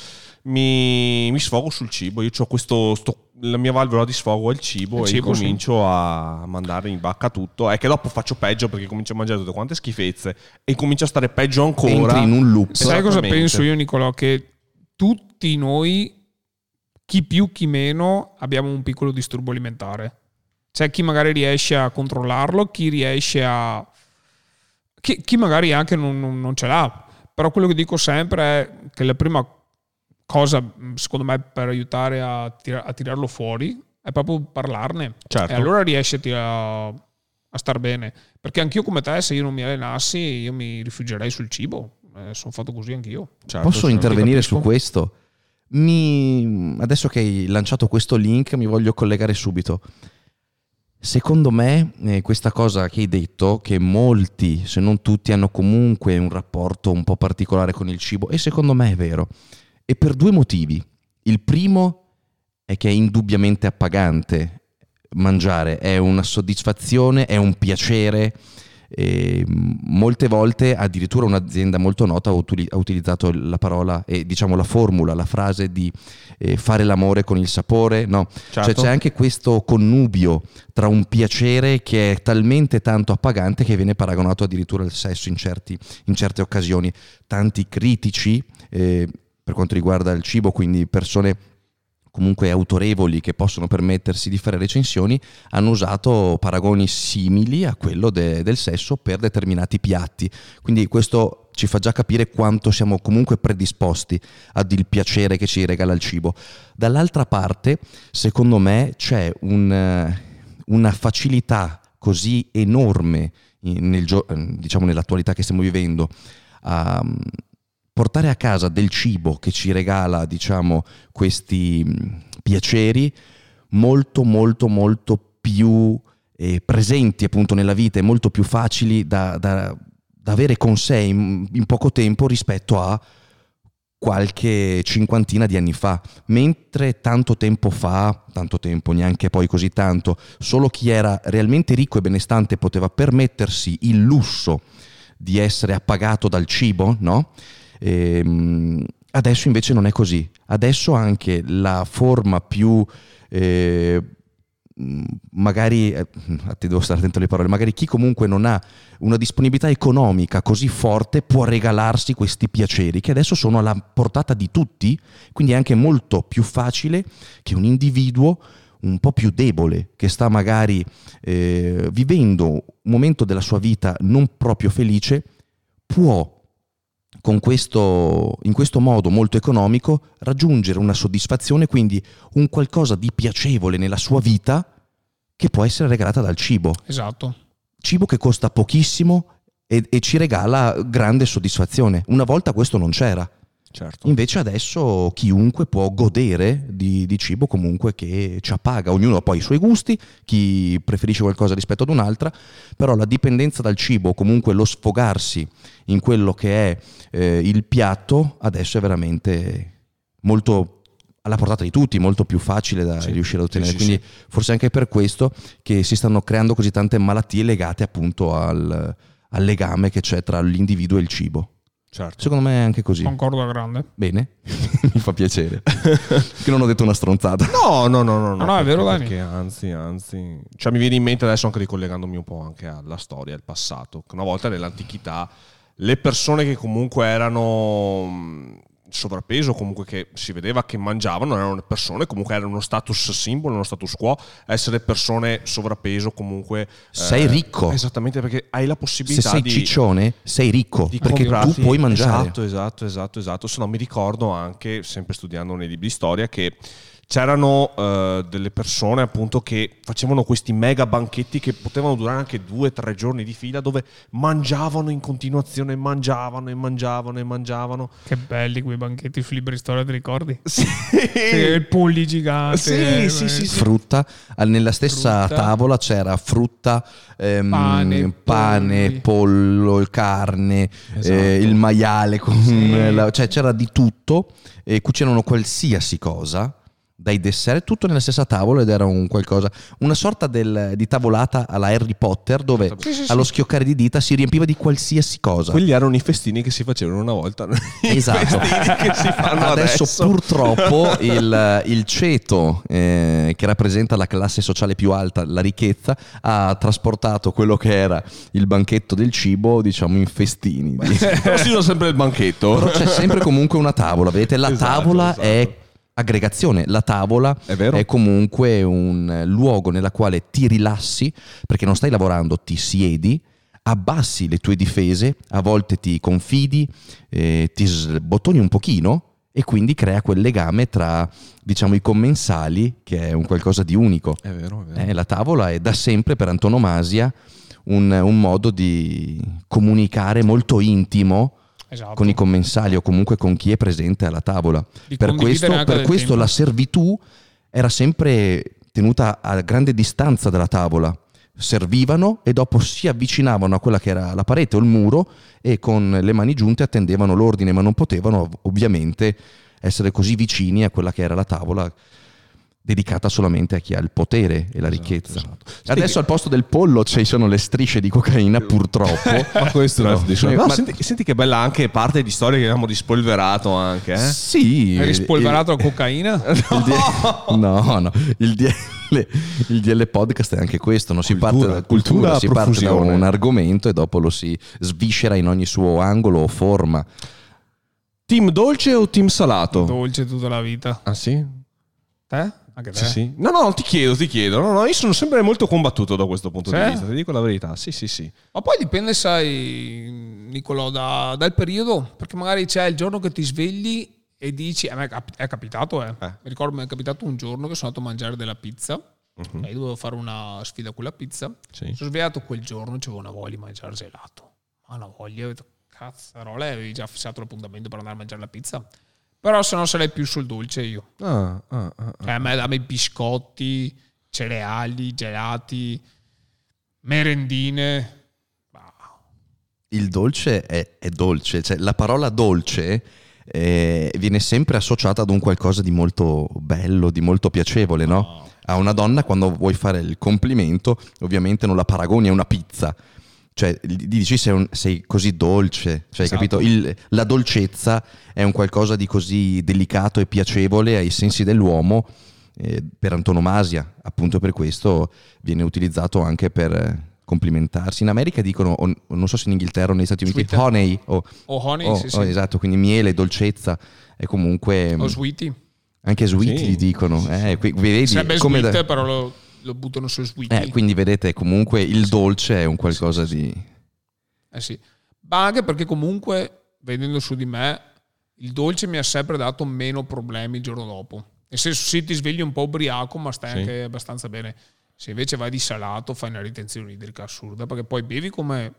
mi, mi sfogo sul cibo. Io ho questo, sto- la mia valvola di sfogo è il cibo Il e cibo, sì. comincio a mandare in vacca tutto. È che dopo faccio peggio perché comincio a mangiare tutte quante schifezze e comincio a stare peggio ancora. Entri in un loop. Sai cosa penso io, Nicolò? Che tutti noi, chi più chi meno, abbiamo un piccolo disturbo alimentare. C'è chi magari riesce a controllarlo, chi riesce a... chi, chi magari anche non, non- non ce l'ha. Però quello che dico sempre è che la prima cosa, secondo me, per aiutare a, tira- a tirarlo fuori è proprio parlarne. Certo. E allora riesci a, a star bene. Perché anch'io come te, se io non mi allenassi, io mi rifugierei sul cibo. Eh, sono fatto così anch'io. Certo, Posso intervenire su questo? Mi- Adesso che hai lanciato questo link mi voglio collegare subito. Secondo me eh, questa cosa che hai detto, che molti, se non tutti, hanno comunque un rapporto un po' particolare con il cibo, e secondo me è vero. E per due motivi. Il primo è che è indubbiamente appagante mangiare, è una soddisfazione, è un piacere. E molte volte addirittura un'azienda molto nota ha, utili- ha utilizzato la parola e diciamo la formula, la frase di eh, fare l'amore con il sapore, no, Certo. cioè c'è anche questo connubio tra un piacere che è talmente tanto appagante che viene paragonato addirittura al sesso in, certi- in certe occasioni. Tanti critici eh, per quanto riguarda il cibo, quindi persone comunque autorevoli che possono permettersi di fare recensioni, hanno usato paragoni simili a quello de- del sesso per determinati piatti. Quindi questo ci fa già capire quanto siamo comunque predisposti ad il piacere che ci regala il cibo. Dall'altra parte, secondo me, c'è un, una facilità così enorme nel diciamo nell'attualità che stiamo vivendo a portare a casa del cibo che ci regala, diciamo, questi mh, piaceri molto, molto, molto più eh, presenti appunto nella vita e molto più facili da, da- da avere con sé in, in poco tempo rispetto a qualche cinquantina di anni fa, mentre tanto tempo fa, tanto tempo, neanche poi così tanto, solo chi era realmente ricco e benestante poteva permettersi il lusso di essere appagato dal cibo, no? Ehm, adesso invece non è così. Adesso anche la forma più eh, magari eh, devo stare attento alle parole, magari chi comunque non ha una disponibilità economica così forte può regalarsi questi piaceri che adesso sono alla portata di tutti, quindi è anche molto più facile che un individuo un po' più debole, che sta magari eh, vivendo un momento della sua vita non proprio felice, può questo, in questo modo molto economico raggiungere una soddisfazione, quindi un qualcosa di piacevole nella sua vita che può essere regalata dal cibo. Esatto. Cibo che costa pochissimo e, e ci regala grande soddisfazione. Una volta questo non c'era. Certo. Invece adesso chiunque può godere di, di cibo comunque che ci appaga, ognuno ha poi i suoi gusti, chi preferisce qualcosa rispetto ad un'altra, però la dipendenza dal cibo, comunque lo sfogarsi in quello che è eh, il piatto, adesso è veramente molto alla portata di tutti, molto più facile da Sì, riuscire ad sì, ottenere. sì, Quindi forse anche per questo che si stanno creando così tante malattie legate appunto al, al legame che c'è tra l'individuo e il cibo. Certo. Secondo me è anche così. Concordo a grande. Bene, <laughs> mi fa piacere. che non ho detto una stronzata. No, no, no, no, No, no, è vero, Dani. Perché anzi, anzi, cioè mi viene in mente adesso anche ricollegandomi un po' anche alla storia, al passato. che Una volta nell'antichità le persone che comunque erano sovrappeso, comunque che si vedeva che mangiavano, erano persone, comunque era uno status simbolo, uno status quo, essere persone sovrappeso comunque... eh, Sei ricco. Esattamente, perché hai la Se possibilità sei di... ciccione, sei ricco di perché tu puoi mangiare. Esatto, esatto, esatto, esatto. Se no mi ricordo anche, sempre studiando nei libri di storia, che c'erano eh, delle persone appunto che facevano questi mega banchetti che potevano durare anche due o tre giorni di fila dove mangiavano in continuazione, mangiavano e mangiavano e mangiavano. Che belli quei banchetti sui libri storia, ti ricordi? <laughs> Sì, Sì, il polli gigante. Sì, eh, sì, sì, sì. Frutta, nella stessa Frutta. tavola c'era frutta, ehm, Pane, pane, pollo, il carne, Esatto. eh, il maiale, con Sì. la- cioè c'era di tutto e cucinavano qualsiasi cosa. Dai dessert, tutto nella stessa tavola ed era un qualcosa, una sorta del- di tavolata alla Harry Potter dove Sì, sì, sì. allo schioccare di dita si riempiva di qualsiasi cosa. Quelli erano i festini che si facevano una volta. <laughs> Esatto. festini che si fanno adesso, adesso. purtroppo <laughs> il, il ceto eh, che rappresenta la classe sociale più alta, la ricchezza, ha trasportato quello che era il banchetto del cibo, diciamo, in festini. <laughs> Però si usa sempre il banchetto. Però c'è sempre comunque una tavola, vedete? La Esatto, tavola esatto. è aggregazione, la tavola È vero. comunque un luogo nella quale ti rilassi, perché non stai lavorando, ti siedi, abbassi le tue difese, a volte ti confidi, eh, ti sbottoni un pochino e quindi crea quel legame tra, diciamo, i commensali che è un qualcosa di unico. È vero, è vero. Eh, la tavola è da sempre per antonomasia un, un modo di comunicare molto intimo Esatto. con i commensali o comunque con chi è presente alla tavola. Di Per questo, per questo la servitù era sempre tenuta a grande distanza dalla tavola. Servivano e dopo si avvicinavano a quella che era la parete o il muro e con le mani giunte attendevano l'ordine, ma non potevano ov- ovviamente essere così vicini a quella che era la tavola. Dedicata solamente a chi ha il potere e la ricchezza. esatto. Adesso al posto del pollo ci sono le strisce di cocaina, purtroppo. <laughs> Ma questo è un altro discorso. Eh, No, ma- senti, senti che bella anche parte di storie che abbiamo rispolverato anche, eh? Sì. Hai rispolverato la cocaina? <laughs> il D- no, no, il DL, il DL podcast è anche questo, no? si Cultura, parte da cultura, si parte da un argomento e dopo lo si sviscera in ogni suo angolo o forma. Team dolce o team salato? Dolce tutta la vita. Ah sì? Te? Anche te? Sì, sì. No, no, ti chiedo, ti chiedo. No, no, io sono sempre molto combattuto da questo punto Sì? di vista, ti dico la verità. Sì, sì, sì. Ma poi dipende, sai, Nicolò, da- dal periodo. Perché magari c'è il giorno che ti svegli e dici, a me è cap- è capitato, eh. Eh. Mi ricordo, mi è capitato un giorno che sono andato a mangiare della pizza. Ok, dovevo fare una sfida con la pizza. Sì. Sono svegliato quel giorno, c'avevo una voglia di mangiare gelato. Ma una voglia, ho detto, cazzarola, avevi già fissato l'appuntamento per andare a mangiare la pizza. Però se no sarei più sul dolce io. Ah, ah, ah. Cioè, a me, me biscotti, cereali, gelati, merendine. Bah, Il dolce è, è dolce, cioè la parola dolce eh, viene sempre associata ad un qualcosa di molto bello, di molto piacevole, no? A una donna quando vuoi fare il complimento, ovviamente non la paragoni a una pizza. Cioè, gli dici sei, un- sei così dolce, cioè, Esatto. capito? Il- la dolcezza è un qualcosa di così delicato e piacevole ai sensi dell'uomo eh, per antonomasia. Appunto per questo viene utilizzato anche per eh, complimentarsi. In America dicono, o non so se in Inghilterra o negli Stati Uniti, Sweeter. honey o, O honey, o- sì, sì. esatto, quindi miele, dolcezza e comunque O sweetie. anche sweet Sì. dicono. Eh, qui- vedi, Sarebbe come da- sweet, però lo, lo buttano su sweetie. eh, quindi vedete comunque il dolce è un qualcosa di... Eh sì. Anche perché comunque, vedendo su di me, il dolce mi ha sempre dato meno problemi il giorno dopo. Nel senso, sì, ti svegli un po' ubriaco, ma stai Sì. anche abbastanza bene. Se invece vai di salato, fai una ritenzione idrica assurda, perché poi bevi come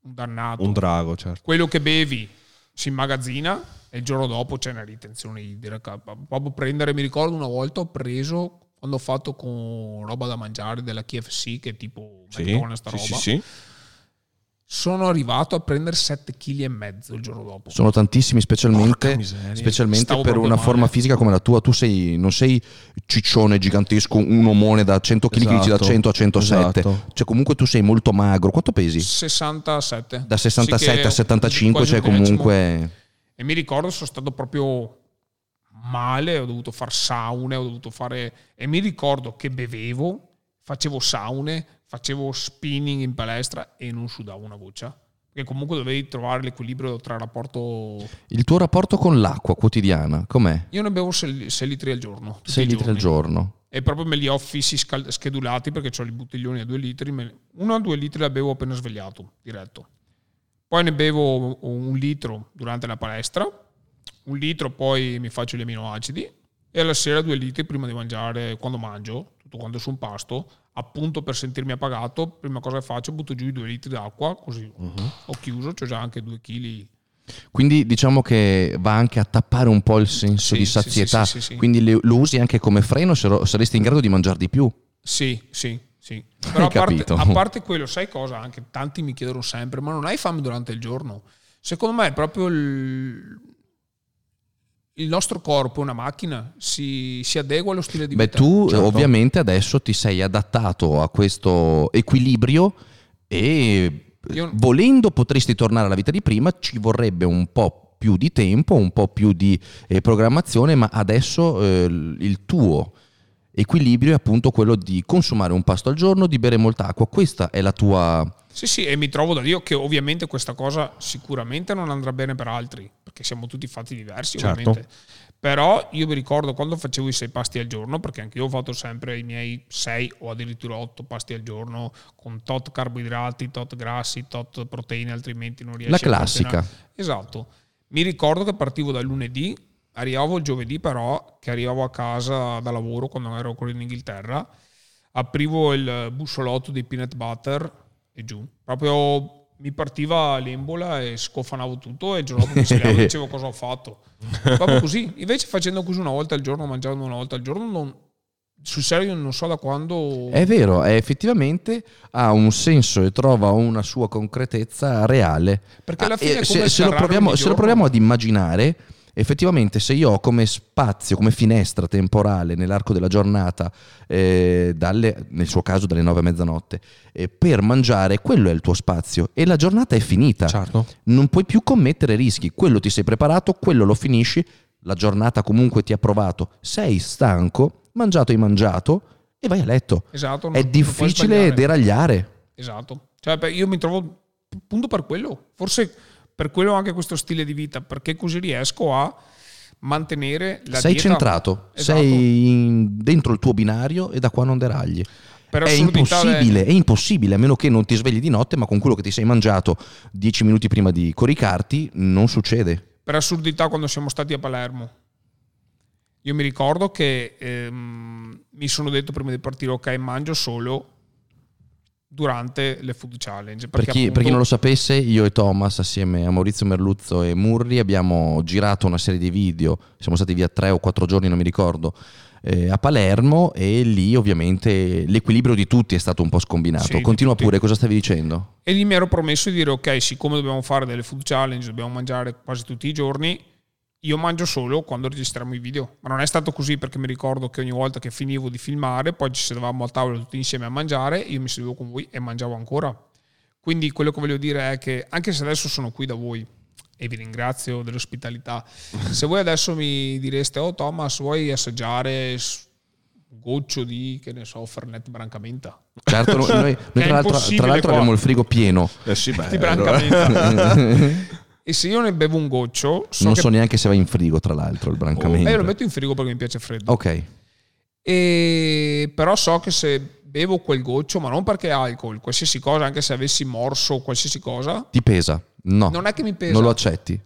un dannato. Un drago, certo. Quello che bevi si immagazzina e il giorno dopo c'è una ritenzione idrica. Proprio prendere, mi ricordo una volta ho preso, quando ho fatto con roba da mangiare della KFC, che è tipo Sì, McDonald's, sta sì, roba, sì, sì. sono arrivato a prendere 7 kg e mezzo il giorno dopo. Sono tantissimi, specialmente, specialmente per una male. forma fisica come la tua. Tu sei, non sei ciccione gigantesco, un omone da 100 kg che dici da Esatto, 100 a 107. esatto. Cioè, comunque tu sei molto magro. Quanto pesi? 67. Da 67 Sì che a 75, quasi cioè comunque. E mi ricordo sono stato proprio male, ho dovuto fare saune, ho dovuto fare... E mi ricordo che bevevo, facevo saune, facevo spinning in palestra e non sudavo una goccia. Perché comunque dovevi trovare l'equilibrio tra rapporto... Il tuo rapporto con l'acqua quotidiana, com'è? Io ne bevo 6 litri al giorno. tutti 6 i litri al giorni. giorno. E proprio me li ho fissi scal- schedulati perché ho i bottiglioni a 2 litri. me- Uno a 2 litri la bevo appena svegliato, diretto. Poi ne bevo un litro durante la palestra, un litro poi mi faccio gli aminoacidi e alla sera 2 litri prima di mangiare, quando mangio, tutto quanto su un pasto, appunto per sentirmi appagato, prima cosa che faccio butto giù i 2 litri d'acqua, così ho chiuso, ho già anche 2 kg. Quindi diciamo che va anche a tappare un po' il senso Sì, di sazietà. sì, sì, sì. Quindi lo usi anche come freno, saresti in grado di mangiare di più. Sì, sì, sì. <laughs> Però a parte, capito. a parte quello, sai cosa? Anche tanti mi chiedono sempre, ma non hai fame durante il giorno? Secondo me è proprio il, il nostro corpo, è una macchina, si, si adegua allo stile di Beh, vita. tu eh, certo. ovviamente adesso ti sei adattato a questo equilibrio e Io- volendo potresti tornare alla vita di prima, ci vorrebbe un po' più di tempo, un po' più di eh, programmazione, ma adesso eh, il tuo equilibrio è appunto quello di consumare un pasto al giorno, di bere molta acqua. Questa è la tua... Sì, sì, e mi trovo da Dio che ovviamente questa cosa sicuramente non andrà bene per altri, perché siamo tutti fatti diversi, Certo. ovviamente. Però io mi ricordo quando facevo i sei pasti al giorno, perché anche io ho fatto sempre i miei sei o addirittura otto pasti al giorno, con tot carboidrati, tot grassi, tot proteine, altrimenti non riesci La a classica. portare- Esatto. Mi ricordo che partivo dal lunedì, arrivavo il giovedì però, che arrivavo a casa da lavoro quando ero ancora in Inghilterra, aprivo il bussolotto di peanut butter e giù. Proprio mi partiva l'embola e scofanavo tutto e il giorno dopo mi <laughs> svegliavo e dicevo cosa ho fatto. Proprio così. Invece facendo così una volta al giorno, mangiando una volta al giorno, non- sul serio non so da quando... È vero, è effettivamente ha un senso e trova una sua concretezza reale. Perché alla Ah, fine è se, se lo proviamo, se lo proviamo ad immaginare, effettivamente se io ho come spazio, come finestra temporale nell'arco della giornata, eh, dalle, nel suo caso dalle 9 a mezzanotte, eh, per mangiare, quello è il tuo spazio e la giornata è finita. Certo. Non puoi più commettere rischi, quello ti sei preparato, quello lo finisci, la giornata comunque ti ha provato, sei stanco, mangiato hai mangiato e vai a letto. Esatto. È difficile deragliare. Esatto. Cioè, io mi trovo appunto per quello. Forse per quello anche questo stile di vita, perché così riesco a mantenere la sei dieta. centrato, Esatto. sei in- dentro il tuo binario e da qua non deragli. È impossibile, è impossibile, a meno che non ti svegli di notte, ma con quello che ti sei mangiato dieci minuti prima di coricarti non succede. per assurdità quando siamo stati a Palermo. Io mi ricordo che ehm, mi sono detto prima di partire, ok, mangio solo durante le food challenge. Per Perché chi, per chi appunto- non lo sapesse, io e Thomas, assieme a Maurizio Merluzzo e Murri, abbiamo girato una serie di video. Siamo stati via tre o quattro giorni, non mi ricordo, eh, a Palermo e lì ovviamente l'equilibrio di tutti è stato un po' scombinato. Sì, Continua pure, cosa stavi dicendo? E lì mi ero promesso di dire, ok, siccome dobbiamo fare delle food challenge, dobbiamo mangiare quasi tutti i giorni, io mangio solo quando registriamo i video. Ma non è stato così perché mi ricordo che ogni volta che finivo di filmare, poi ci sedevamo a tavola tutti insieme a mangiare, io mi sedevo con voi e mangiavo ancora. Quindi quello che voglio dire è che anche se adesso sono qui da voi e vi ringrazio dell'ospitalità, <laughs> se voi adesso mi direste, oh Thomas, vuoi assaggiare un goccio di, che ne so, Fernet Brancamenta? Certo, noi, noi- <laughs> tra, l'altro, tra l'altro qua. abbiamo il frigo pieno. Eh sì, beh, Di allora- Brancamenta. <laughs> e se io ne bevo un goccio, so non so neanche se va in frigo, tra l'altro, il brancamento. Eh, lo metto in frigo perché mi piace freddo. Ok, E però so che se bevo quel goccio, ma non perché è alcol, qualsiasi cosa, anche se avessi morso qualsiasi cosa, ti pesa? No, non è che mi pesa. non lo accetti.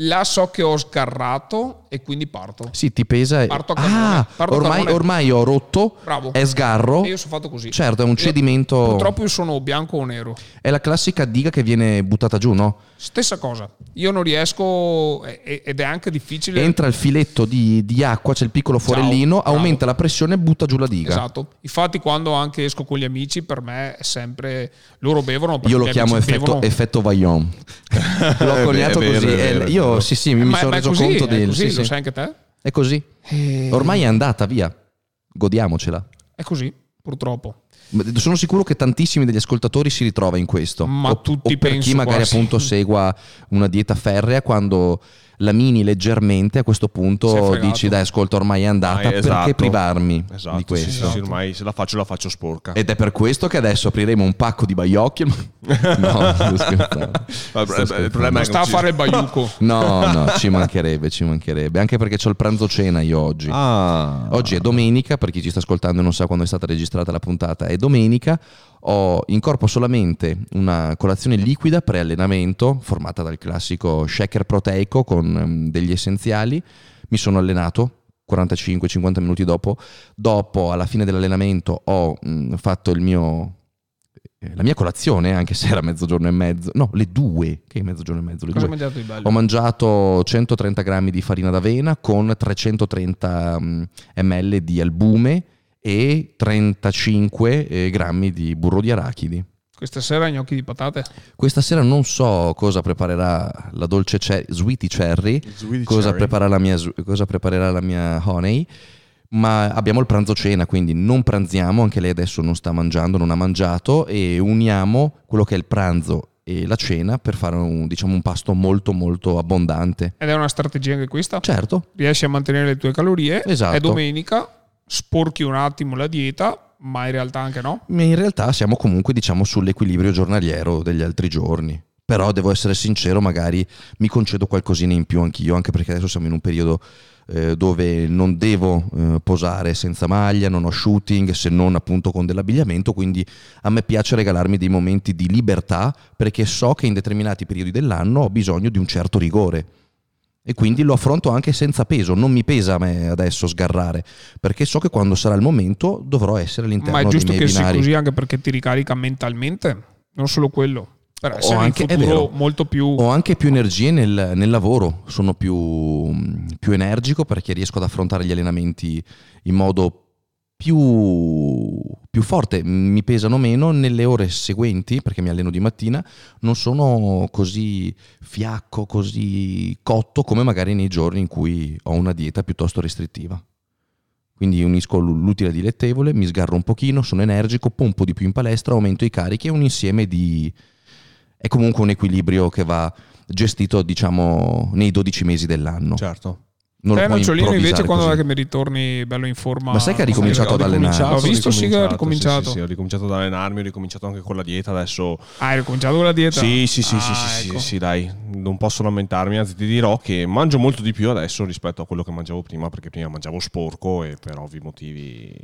Là so che ho sgarrato e quindi parto. Sì, ti pesa. e- Parto a cannone, ah, parto a ormai, cannone. ormai ho rotto, Bravo. è sgarro. E io sono fatto così. Certo, è un Io- cedimento. Purtroppo io sono bianco o nero. È la classica diga che viene buttata giù, no? Stessa cosa. Io non riesco ed è anche difficile. Entra il filetto di, di acqua, c'è il piccolo forellino, bravo. aumenta la pressione e butta giù la diga. Esatto. Infatti, quando anche esco con gli amici, per me è sempre loro bevono. Io lo chiamo effetto, bevono. effetto Vaillon. <laughs> L'ho coniato così. Eh, vero, io sì, sì, mi Ma- sono ma reso così, conto del. così, sì, lo sai anche te? È così. Eh, Ormai è andata via. Godiamocela. È così, purtroppo. Sono sicuro che tantissimi degli ascoltatori si ritrova in questo. Ma o, tutti o per penso chi magari quasi. appunto segua una dieta ferrea quando la mini leggermente a questo punto dici dai ascolta ormai è andata Ah, perché esatto. privarmi Esatto, di questo sì, sì, ormai se la faccio la faccio sporca. ed è per questo che adesso apriremo un pacco di baiocchi <laughs> no sto scherzando. Ma il problema è sta a fare il baiuco. <laughs> no no ci mancherebbe ci mancherebbe anche perché ho il pranzo cena io oggi Ah. Oggi è domenica, per chi ci sta ascoltando e non sa quando è stata registrata la puntata, è domenica. Ho in corpo solamente una colazione liquida pre-allenamento, formata dal classico shaker proteico con ehm, degli essenziali. Mi sono allenato 45-50 minuti dopo. Dopo, alla fine dell'allenamento, ho mh, fatto il mio. eh, La mia colazione, anche se era mezzogiorno e mezzo, no, le due, che è mezzogiorno e mezzo, le Cosa due. mangiato di bello? Ho mangiato 130 grammi di farina d'avena con 330 mm, ml di albume e 35 eh, grammi di burro di arachidi. Questa sera gnocchi di patate. Questa sera non so cosa preparerà la dolce cer- sweetie cherry, Sweetie cosa, cherry. prepara la mia, cosa preparerà la mia honey, ma abbiamo il pranzo cena, quindi non pranziamo, anche lei adesso non sta mangiando, non ha mangiato e uniamo quello che è il pranzo e la cena per fare un, diciamo, un pasto molto molto abbondante. Ed è una strategia anche questa. Certo, Riesci a mantenere le tue calorie. Esatto. È domenica, sporchi un attimo la dieta, ma in realtà anche no. In realtà siamo comunque diciamo sull'equilibrio giornaliero degli altri giorni. Però devo essere sincero, magari mi concedo qualcosina in più anch'io, anche perché adesso siamo in un periodo eh, dove non devo eh, posare senza maglia, non ho shooting se non appunto con dell'abbigliamento, quindi a me piace regalarmi dei momenti di libertà perché so che in determinati periodi dell'anno ho bisogno di un certo rigore. E quindi lo affronto anche senza peso, non mi pesa a me adesso sgarrare, perché so che quando sarà il momento dovrò essere all'interno Ma è dei giusto che sia binari. così anche perché ti ricarica mentalmente. Non solo quello. Per essere anche- è vero. molto più... Ho anche più energie nel, nel lavoro, sono più, più energico perché riesco ad affrontare gli allenamenti in modo più, più forte, mi pesano meno nelle ore seguenti, perché mi alleno di mattina, non sono così fiacco, così cotto come magari nei giorni in cui ho una dieta piuttosto restrittiva. Quindi unisco l'utile dilettevole, mi sgarro un pochino, sono energico, pompo di più in palestra, aumento i carichi, è un insieme di... è comunque un equilibrio che va gestito diciamo nei 12 mesi dell'anno. Certo. Non Te lo Nocciolino invece quando è così. che mi ritorni bello in forma? Ma sai che ha ricominciato ad ricominciato, Ho visto, sì, che ha ricominciato. Sì, sì, sì, ho ricominciato ad allenarmi, ho ricominciato anche con la dieta adesso. Ah, hai ricominciato con la dieta? Sì, sì, sì, Ah, sì, sì, ecco. sì, sì, dai, non posso lamentarmi, anzi ti dirò che mangio molto di più adesso rispetto a quello che mangiavo prima, perché prima mangiavo sporco e per ovvi motivi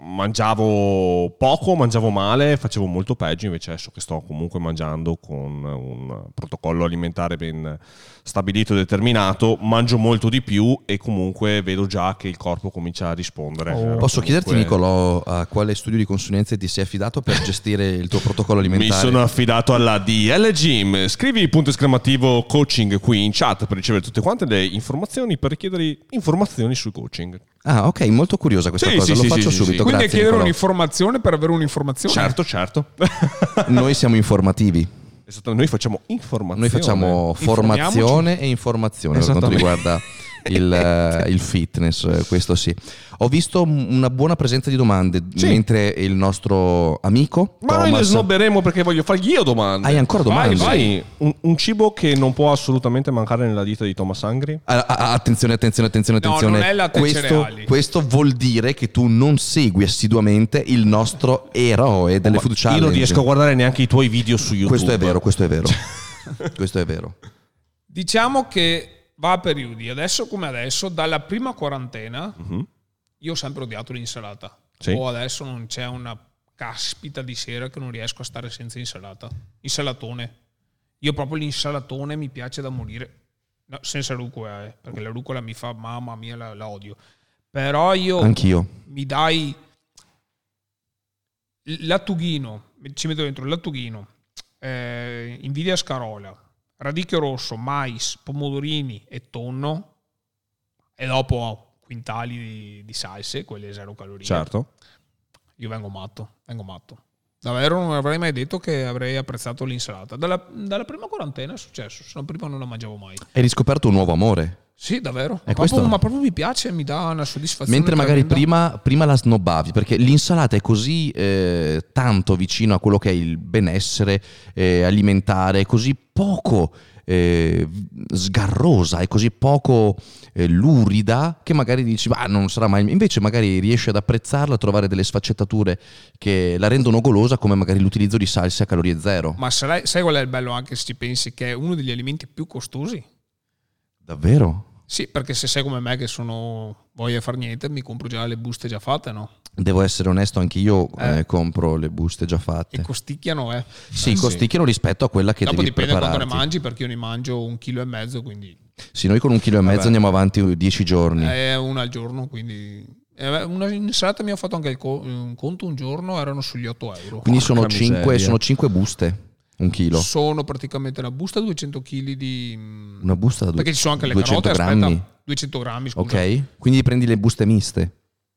mangiavo poco, mangiavo male, facevo molto peggio, invece adesso che sto comunque mangiando con un protocollo alimentare ben stabilito e determinato, mangio molto di più e comunque vedo già che il corpo comincia a rispondere. Oh. Posso chiederti, comunque- Nicolò, a quale studio di consulenze ti sei affidato per gestire il tuo protocollo Mi alimentare? sono affidato alla DL Gym. Scrivi il punto esclamativo coaching qui in chat per ricevere tutte quante le informazioni, per richiedere informazioni sul coaching. Ah, ok, molto curiosa questa Sì, cosa, sì, lo sì, faccio subito. sì. Quindi è Grazie, chiedere Nicolò. un'informazione per avere un'informazione. Certo, certo. <laughs> Noi siamo informativi. Esatto, noi facciamo informazione. Noi facciamo formazione e informazione per quanto riguarda il, <laughs> eh, il fitness, questo sì. Ho visto una buona presenza di domande Sì. mentre il nostro amico Ma noi le Thomas... snobberemo perché voglio fargli io domande. Hai ancora domande? Vai, vai. Un, un cibo che non può assolutamente mancare nella dieta di Thomas Angri? Ah, ah, attenzione, attenzione, attenzione, No, attenzione. e questo, questo vuol dire che tu non segui assiduamente il nostro eroe delle Ma food io challenge. non riesco a guardare neanche i tuoi video su YouTube. Questo è vero, questo è vero. <laughs> questo è vero. Diciamo che va a periodi. Adesso come adesso, dalla prima quarantena, Mhm. io ho sempre odiato l'insalata. Sì. O adesso non c'è una caspita di sera che non riesco a stare senza insalata. Insalatone. Io proprio l'insalatone mi piace da morire. No, senza rucola, eh, perché la rucola mi fa, mamma mia, la, la odio. Però io Anch'io. mi dai lattughino, ci metto dentro il lattughino, eh, invidia scarola, radicchio rosso, mais, pomodorini e tonno e dopo quintali di, di salse, quelle zero calorie. Certo. Io vengo matto, vengo matto. Davvero non avrei mai detto che avrei apprezzato l'insalata. Dalla, dalla prima quarantena è successo, se no prima non la mangiavo mai. Hai riscoperto un nuovo amore. Sì, davvero. Proprio, ma proprio mi piace, mi dà una soddisfazione. Mentre magari prima, prima la snobbavi, perché l'insalata è così eh, tanto vicino a quello che è il benessere eh, alimentare, così poco eh, sgarrosa, è così poco eh, lurida, che magari dici, ma non sarà mai... Invece magari riesci ad apprezzarla, a trovare delle sfaccettature che la rendono golosa, come magari l'utilizzo di salse a calorie zero. Ma sai, sai qual è il bello anche se ci pensi che è uno degli alimenti più costosi? Davvero? Sì, perché se sei come me che sono voglia far niente, mi compro già le buste già fatte, no? Devo essere onesto, anche io Eh. eh, compro le buste già fatte. E costicchiano, eh. Sì, costicchiano rispetto a quella che Dopo devi dipende quanto ne prepararti. mangi, perché io ne mangio un chilo e mezzo, quindi Sì, noi con un chilo e mezzo Vabbè. andiamo avanti dieci giorni. è una al giorno, quindi... eh, Una insalata mi ha fatto anche il co- un conto un giorno, erano sugli 8 euro. Quindi sono Porca 5, miseria. sono cinque buste, un chilo. Sono praticamente una busta 200 kg di... Una busta da Perché ci sono anche le 200 carote, grammi. aspetta. 200 grammi, scusa. Ok, quindi prendi le buste miste.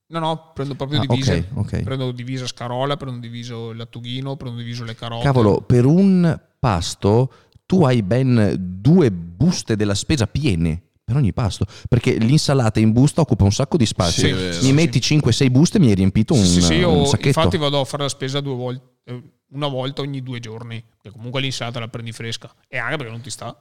No, no, prendo proprio Ah, divise. ok, ok. Prendo divisa scarola, prendo diviso il lattughino, prendo diviso le carote. Cavolo, per un pasto tu hai ben due buste della spesa piene per ogni pasto. Perché l'insalata in busta occupa un sacco di spazio. Sì, mi sì. metti 5-6 buste e mi hai riempito un, Sì, sì, sì, un io sacchetto. infatti vado a fare la spesa due volte, eh, una volta ogni due giorni. Che comunque l'insalata la prendi fresca. E anche perché non ti sta.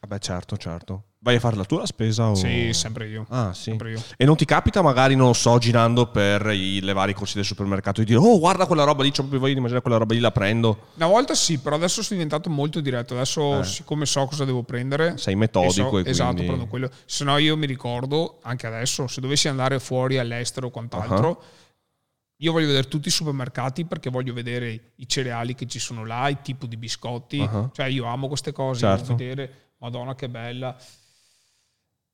Vabbè, certo, certo. Vai a fare la tua spesa o... Sì, sempre io. Ah, sì. Sempre io. E non ti capita magari, non lo so, girando per i, le varie corsi del supermercato di dire oh guarda quella roba lì, c'ho proprio voglia di mangiare quella roba lì, la prendo. Una volta sì, però adesso sono diventato molto diretto. Adesso, Eh. siccome so cosa devo prendere, Sei metodico e e, so- Esatto, quindi... prendo quello. Se no, io mi ricordo anche adesso, se dovessi andare fuori all'estero o quant'altro, Ah. Io voglio vedere tutti i supermercati perché voglio vedere i cereali che ci sono là, il tipo di biscotti. Ah. Cioè, io amo queste cose, Certo. vedere, madonna che bella.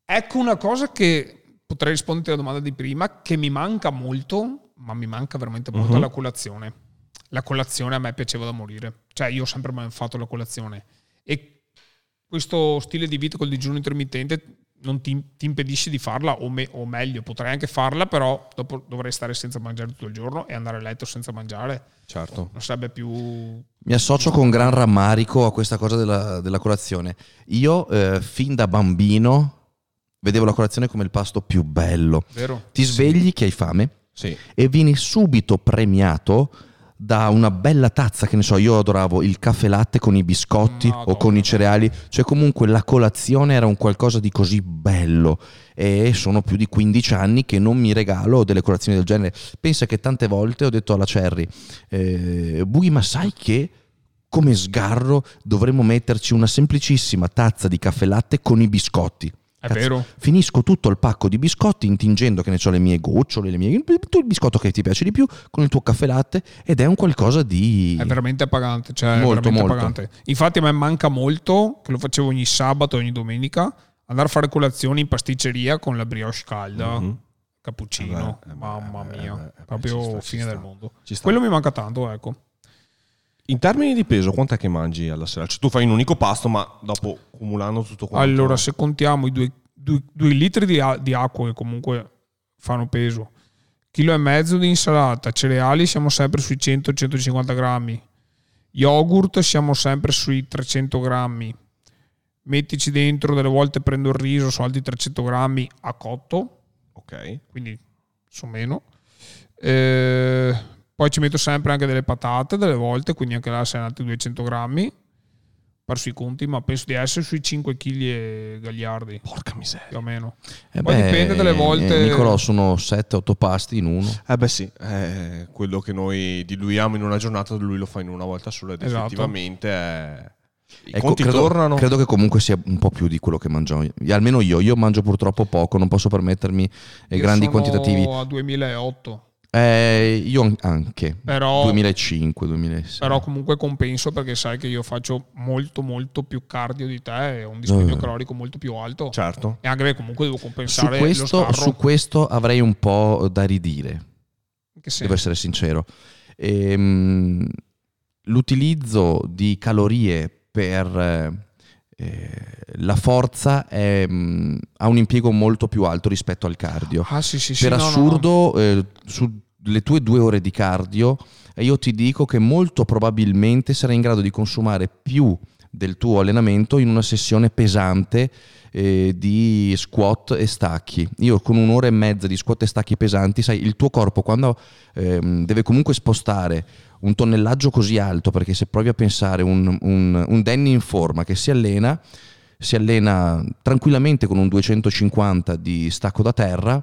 Ecco una cosa che potrei rispondere alla domanda di prima, che mi manca molto, ma mi manca veramente molto, è la colazione. La colazione a me piaceva da morire. Cioè, io ho sempre fatto la colazione. E questo stile di vita col digiuno intermittente non ti, ti impedisce di farla, o, me- o meglio, potrai anche farla, però dopo dovrei stare senza mangiare tutto il giorno e andare a letto senza mangiare. Certo. Non sarebbe più... Mi associo con gran rammarico a questa cosa della, della colazione. Io, eh, fin da bambino, vedevo la colazione come il pasto più bello. Vero? Ti svegli che hai fame Sì. e vieni subito premiato da una bella tazza, che ne so, io adoravo il caffè latte con i biscotti Madonna. o con i cereali, cioè comunque la colazione era un qualcosa di così bello e sono più di 15 anni che non mi regalo delle colazioni del genere. Pensa che tante volte ho detto alla Cherry, eh, Bughi ma sai che come sgarro dovremmo metterci una semplicissima tazza di caffè latte con i biscotti. È Cazzo, vero? Finisco tutto il pacco di biscotti intingendo che ne so le mie gocciole, le mie, tu il biscotto che ti piace di più con il tuo caffè latte ed è un qualcosa di... È veramente appagante, cioè Molto, molto. appagante. Infatti a me manca molto, che lo facevo ogni sabato e ogni domenica, andare a fare colazione in pasticceria con la brioche calda, Mhm. cappuccino, Eh beh, eh mamma eh mia, eh beh, proprio sta, fine del mondo. Quello mi manca tanto, ecco. In termini di peso, quant'è che mangi alla sera? Cioè, tu fai un unico pasto, ma dopo cumulando tutto quanto. Allora, se contiamo i due, due- due litri di, di acqua che comunque fanno peso, chilo e mezzo di insalata, cereali siamo sempre sui 100-150 grammi, yogurt siamo sempre sui 300 grammi, mettici dentro, delle volte prendo il riso su altri 300 grammi a cotto, Ok. quindi su meno. Eh, poi ci metto sempre anche delle patate delle volte, quindi anche là sono altri 200 grammi. Perso i conti, ma penso di essere sui 5 kg e gagliardi, Porca miseria. più o meno. Eh poi dipende dalle volte- eh, Nicolò, sono 7-8 pasti in uno. Eh beh sì, eh, quello che noi diluiamo in una giornata, lui lo fa in una volta sola ed Esatto. effettivamente è... I Ecco, conti credo, tornano. credo che comunque sia un po' più di quello che mangio io. Almeno io, io mangio purtroppo poco, non posso permettermi eh, Io grandi sono quantitativi. a 2008, Eh, io an- anche. però, 2005, 2006. però comunque compenso perché sai che io faccio molto molto più cardio di te e ho un dispendio Eh. calorico molto più alto. Certo. E anche perché comunque devo su, compensare questo, lo scarro. su questo avrei un po' da ridire. Devo essere sincero. Ehm, l'utilizzo di calorie per eh, la forza è, mh, ha un impiego molto più alto rispetto al cardio. Ah sì sì sì. per no, no, no. assurdo, eh, sulle tue due ore di cardio, eh, io ti dico che molto probabilmente sarai in grado di consumare più del tuo allenamento in una sessione pesante eh, di squat e stacchi. Io con un'ora e mezza di squat e stacchi pesanti, sai, il tuo corpo quando ehm, deve comunque spostare un tonnellaggio così alto, perché se provi a pensare un, un, un Danny in forma che si allena, si allena tranquillamente con un 250 di stacco da terra,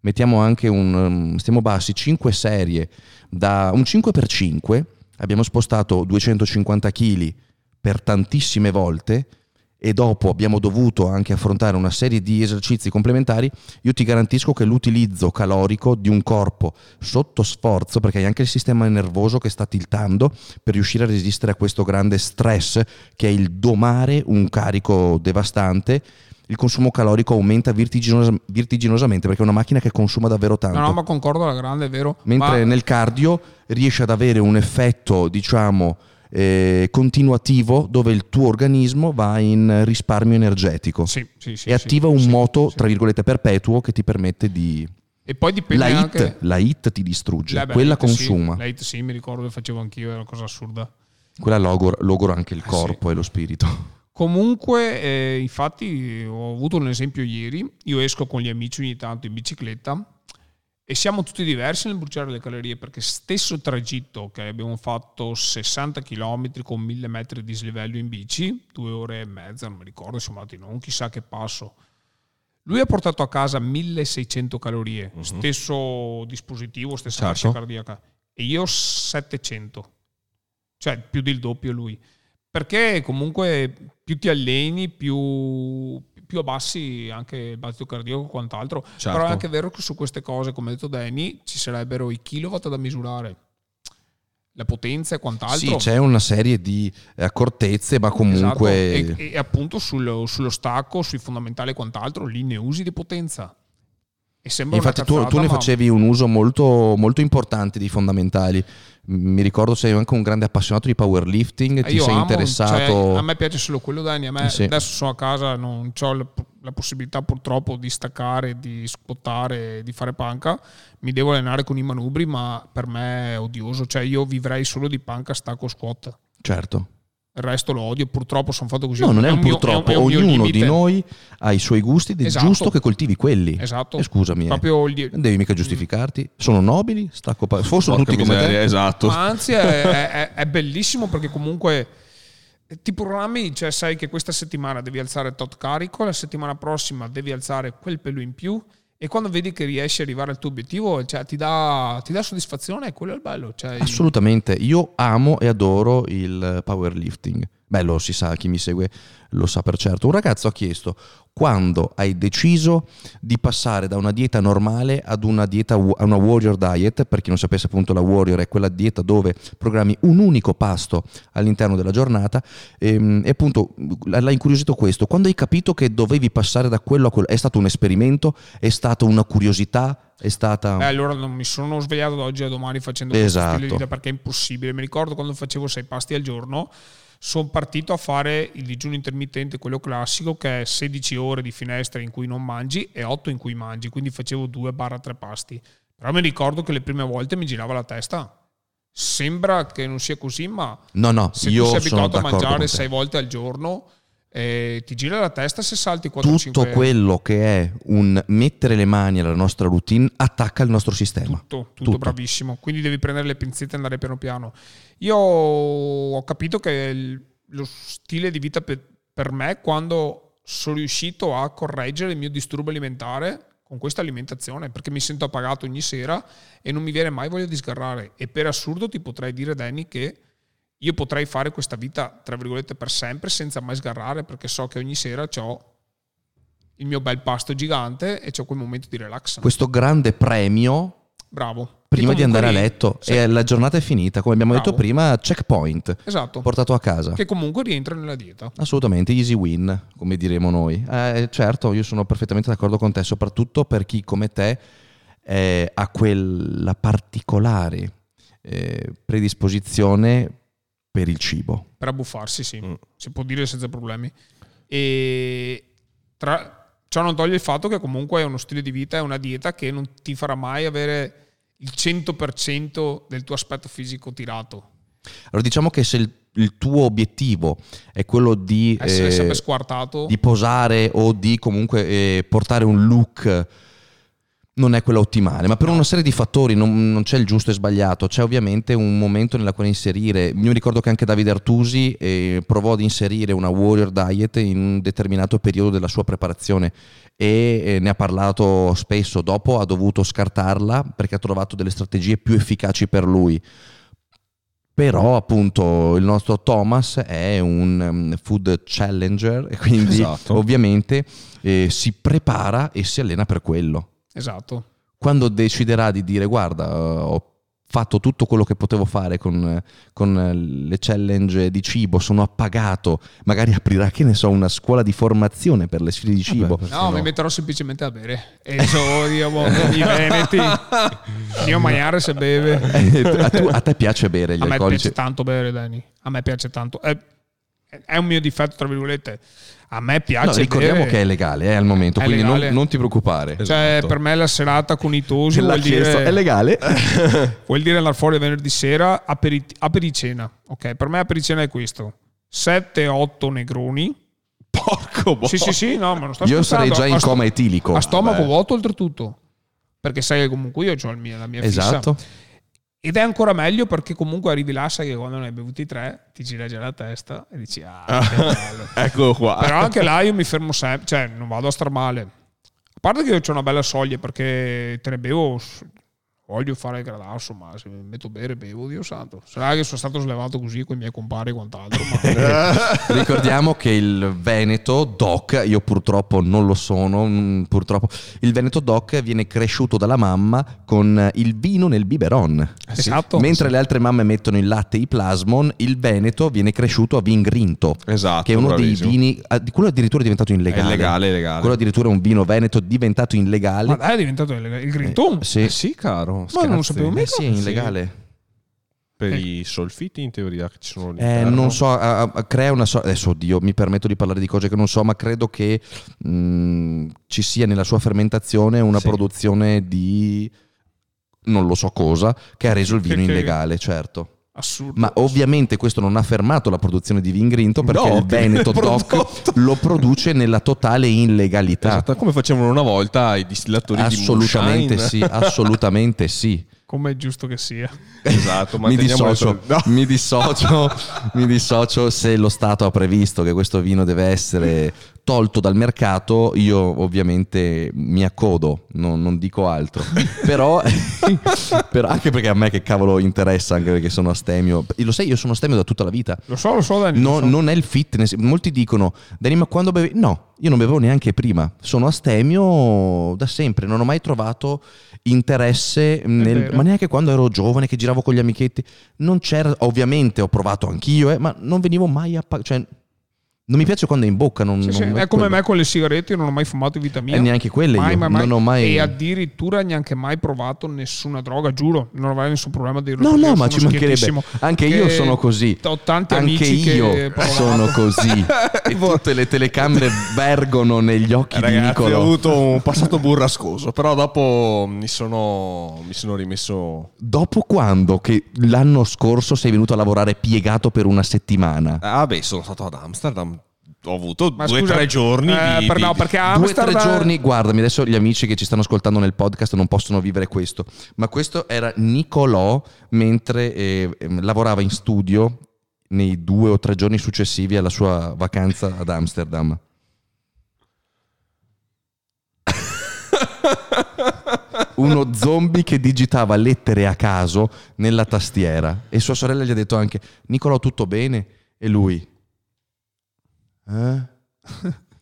mettiamo anche un, um, stiamo bassi, 5 serie, da un 5x5, abbiamo spostato 250 kg per tantissime volte e dopo abbiamo dovuto anche affrontare una serie di esercizi complementari, io ti garantisco che l'utilizzo calorico di un corpo sotto sforzo, perché hai anche il sistema nervoso che sta tiltando per riuscire a resistere a questo grande stress che è il domare un carico devastante, il consumo calorico aumenta vertiginosa- vertiginosamente perché è una macchina che consuma davvero tanto. No, no, ma concordo alla grande, è vero. Mentre Ma- nel cardio riesce ad avere un effetto, diciamo, eh, continuativo dove il tuo organismo va in risparmio energetico Sì, sì, sì, e attiva un moto, tra virgolette, perpetuo che ti permette di... E poi dipende La hit, anche... la hit ti distrugge, Eh beh, quella consuma, la hit sì, mi ricordo che facevo anch'io, è una cosa assurda. quella logora, logora anche il Eh, corpo e lo spirito. Comunque, eh, infatti, ho avuto un esempio ieri. Io esco con gli amici ogni tanto in bicicletta e siamo tutti diversi nel bruciare le calorie perché stesso tragitto che abbiamo fatto 60 km con 1000 metri di slivello in bici, due ore e mezza, non mi ricordo, siamo andati non chissà che passo. Lui ha portato a casa 1600 calorie, stesso dispositivo, stessa Certo. fascia cardiaca, e io 700, cioè più del doppio lui perché comunque più ti alleni, più, più abbassi anche il battito cardiaco e quant'altro. Certo. Però è anche vero che su queste cose, come ha detto Danny, ci sarebbero i kilowatt da misurare, la potenza e quant'altro. Sì, c'è una serie di accortezze, ma comunque... Esatto. E, e appunto sullo, sullo stacco, sui fondamentali e quant'altro, lì ne usi di potenza. Infatti tu, cazzata, tu ne ma- facevi un uso molto, molto importante di fondamentali. Mi ricordo sei anche un grande appassionato di powerlifting, Eh, ti sei amo, interessato... cioè, a me piace solo quello, Dani. A me Sì. adesso sono a casa, non ho la possibilità purtroppo di staccare, di squattare, di fare panca, mi devo allenare con i manubri, ma per me è odioso, cioè io vivrei solo di panca, stacco, squat. Certo. Il resto lo odio, purtroppo sono fatto così. No, non è un mio- purtroppo, è un mio ognuno di noi ha i suoi gusti ed è Esatto. giusto che coltivi quelli. Esatto. E scusami, eh. Proprio il- non devi mica giustificarti. Sono nobili, stacco pa- fossero Porca tutti come miseria, te. esatto. Ma anzi è, è- è bellissimo perché comunque ti programmi, cioè sai che questa settimana devi alzare tot carico, la settimana prossima devi alzare quel pelo in più e quando vedi che riesci ad arrivare al tuo obiettivo cioè, ti, dà, ti dà soddisfazione quello è il bello. Cioè, Assolutamente, io amo e adoro il powerlifting. Beh, lo si sa, chi mi segue lo sa per certo. Un ragazzo ha chiesto quando hai deciso di passare da una dieta normale ad una dieta a una warrior diet, per chi non sapesse appunto la warrior è quella dieta dove programmi un unico pasto all'interno della giornata ehm, e, appunto l'ha incuriosito questo, quando hai capito che dovevi passare da quello a quello, è stato un esperimento, è stata una curiosità, è stata... Beh, allora non mi sono svegliato da oggi a domani facendo Esatto. questo perché è impossibile. Mi ricordo quando facevo sei pasti al giorno, sono partito a fare il digiuno intermittente, quello classico, che è 16 ore di finestra in cui non mangi e 8 in cui mangi, quindi facevo 2-3 pasti. Però mi ricordo che le prime volte mi girava la testa. Sembra che non sia così, ma no, no, se io tu sei abituato a mangiare con te. 6 volte al giorno, eh, ti gira la testa se salti 4-5 tutto quello che è un mettere le mani alla nostra routine attacca il nostro sistema. Tutto, tutto, Tutto. bravissimo. Quindi devi prendere le pinzette e andare piano piano. Io ho capito che il- lo stile di vita per, per me, quando sono riuscito a correggere il mio disturbo alimentare con questa alimentazione, perché mi sento appagato ogni sera e non mi viene mai voglia di sgarrare. E per assurdo ti potrei dire, Danny, che io potrei fare questa vita, tra virgolette, per sempre senza mai sgarrare, perché so che ogni sera ho il mio bel pasto gigante e ho quel momento di relax. Questo grande premio Bravo. prima di andare a letto sì, e la giornata è finita, come abbiamo detto Bravo. prima, checkpoint, Esatto. portato a casa. Che comunque rientra nella dieta. Assolutamente, easy win, come diremo noi. Eh, certo, io sono perfettamente d'accordo con te, soprattutto per chi come te eh, ha quella particolare eh, predisposizione per il cibo. Per abbuffarsi, sì. Mm. Si può dire senza problemi. E tra... ciò non toglie il fatto che comunque è uno stile di vita, è una dieta che non ti farà mai avere il 100% del tuo aspetto fisico tirato. Allora diciamo che se il, il tuo obiettivo è quello di, Essere eh, sempre squartato. di posare o di comunque eh, portare un look non è quello ottimale, ma per una serie di fattori non, non c'è il giusto e sbagliato, c'è ovviamente un momento nella quale inserire. Io mi ricordo che anche Davide Artusi eh, provò ad inserire una warrior diet in un determinato periodo della sua preparazione e eh, ne ha parlato spesso, dopo ha dovuto scartarla perché ha trovato delle strategie più efficaci per lui. Però appunto il nostro Thomas è un um, food challenger e quindi Esatto. ovviamente eh, si prepara e si allena per quello. Esatto. Quando deciderà di dire guarda eh, ho fatto tutto quello che potevo fare con, con eh, le challenge di cibo, sono appagato, magari aprirà che ne so una scuola di formazione per le sfide di cibo. perché No, mi metterò semplicemente a bere. E so, diciamo, <laughs> i veneti. <laughs> Io mangiare se beve. Eh, a, tu- a te piace bere gli A me alcolici? piace tanto bere, Danny. A me piace tanto. È, è un mio difetto, tra virgolette. A me piace No, ricordiamo bere. che è legale eh, al momento, È quindi non, non ti preoccupare. Cioè, Esatto. per me la serata con i tosi <laughs> vuol chiesto, dire, è legale? <laughs> vuol dire andare fuori venerdì sera aperi, apericena. Ok, per me apericena è questo. 7-8 negroni. Porco boh. Sì, sì, sì, no, ma non sto Io sarei già in A sto- coma etilico. A stomaco Vabbè. vuoto oltretutto. Perché sai che comunque io ho la mia fissa. Ed è ancora meglio perché comunque arrivi là, sai che quando ne hai bevuti tre, ti gira già la testa e dici, ah, che bello. <laughs> Eccolo qua. Però anche là io mi fermo sempre, cioè non vado a star male. A parte che io ho una bella soglia perché te ne bevo, voglio fare il gradasso, ma se mi metto a bere bevo, Dio santo. Sarà che sono stato slevato così con i miei compari e quant'altro, ma <laughs> Ricordiamo che il Veneto Doc, io purtroppo non lo sono, mm, purtroppo, il Veneto Doc viene cresciuto dalla mamma con il vino nel biberon. esatto. Mentre le altre mamme mettono il latte e i plasmon, il Veneto viene cresciuto a vin grinto. Esatto, Che è uno bravissimo. dei vini, ah, quello addirittura è diventato illegale. È illegale, illegale. Quello addirittura è un vino veneto diventato illegale. Ma dai, è diventato il, il Grinton. Sì. Eh sì, caro. Ma non lo scherzi. sapevo Eh mica. sì, è illegale. Per Eh. i solfiti in teoria che ci sono Eh, all'interno. non so, a- a- crea una sorta. Adesso, oddio, mi permetto di parlare di cose che non so, ma credo che mh, ci sia nella sua fermentazione una Sì. produzione di. non lo so cosa, che ha reso il vino Che- che- illegale, certo. Assurdo. Ma ovviamente questo non ha fermato la produzione di vin grinto perché No, il Veneto <laughs> DOC lo produce nella totale illegalità. Esatto, come facevano una volta i distillatori Assolutamente di sì, moonshine. assolutamente sì. <laughs> Come è giusto che sia. Esatto, Mi dissocio, no. mi, dissocio, mi dissocio se lo Stato ha previsto che questo vino deve essere tolto dal mercato, io ovviamente mi accodo, non, non dico altro. <laughs> però, <laughs> però anche perché a me che cavolo interessa, anche perché sono astemio. Lo sai, io sono astemio da tutta la vita. Lo so, lo so, Dani. No- lo so. Non è il fitness. Molti dicono, Dani, ma quando bevi? No, io non bevevo neanche prima. Sono astemio da sempre. Non ho mai trovato interesse, nel- ma neanche quando ero giovane che giravo con gli amichetti. Non c'era, ovviamente ho provato anch'io, eh, ma non venivo mai a... Cioè, non mi piace quando è in bocca. Non, Sì, sì, non È come quello. me con le sigarette, io non ho mai fumato in vita mia. E neanche quelle Mai, io. mai, mai. Non ho mai... E addirittura neanche mai provato nessuna droga, giuro. Non avrei nessun problema di dirlo. No, no, ma ci mancherebbe. Anche Che io sono così. Ho tanti Anche io sono così. <laughs> e tutte le telecamere vergono negli occhi di Ragazzi, Nicolo. ho avuto un passato burrascoso, però dopo mi sono, mi sono rimesso... Dopo quando che l'anno scorso sei venuto a lavorare piegato per una settimana? Ah beh, sono stato ad Amsterdam, ho avuto Ma due o tre giorni eh, di... per- no, perché Due o tre giorni, guardami, adesso gli amici che ci stanno ascoltando nel podcast non possono vivere questo, ma questo era Nicolò mentre eh, ehm, lavorava in studio nei due o tre giorni successivi alla sua vacanza ad Amsterdam. <laughs> Uno zombie che digitava lettere a caso nella tastiera e sua sorella gli ha detto anche Nicolò tutto bene? E lui eh?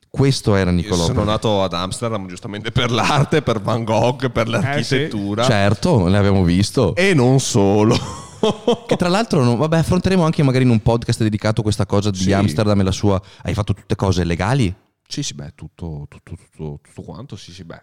Questo era Io Nicolò. sono nato ad Amsterdam giustamente per l'arte, per Van Gogh, per l'architettura Certo, l'abbiamo visto. e non solo. <laughs> Che tra l'altro, non- vabbè, affronteremo anche magari in un podcast dedicato a questa cosa di Sì. Amsterdam e la sua. Hai fatto tutte cose legali? Sì, sì, beh, tutto, tutto, tutto, tutto quanto, sì, sì, beh.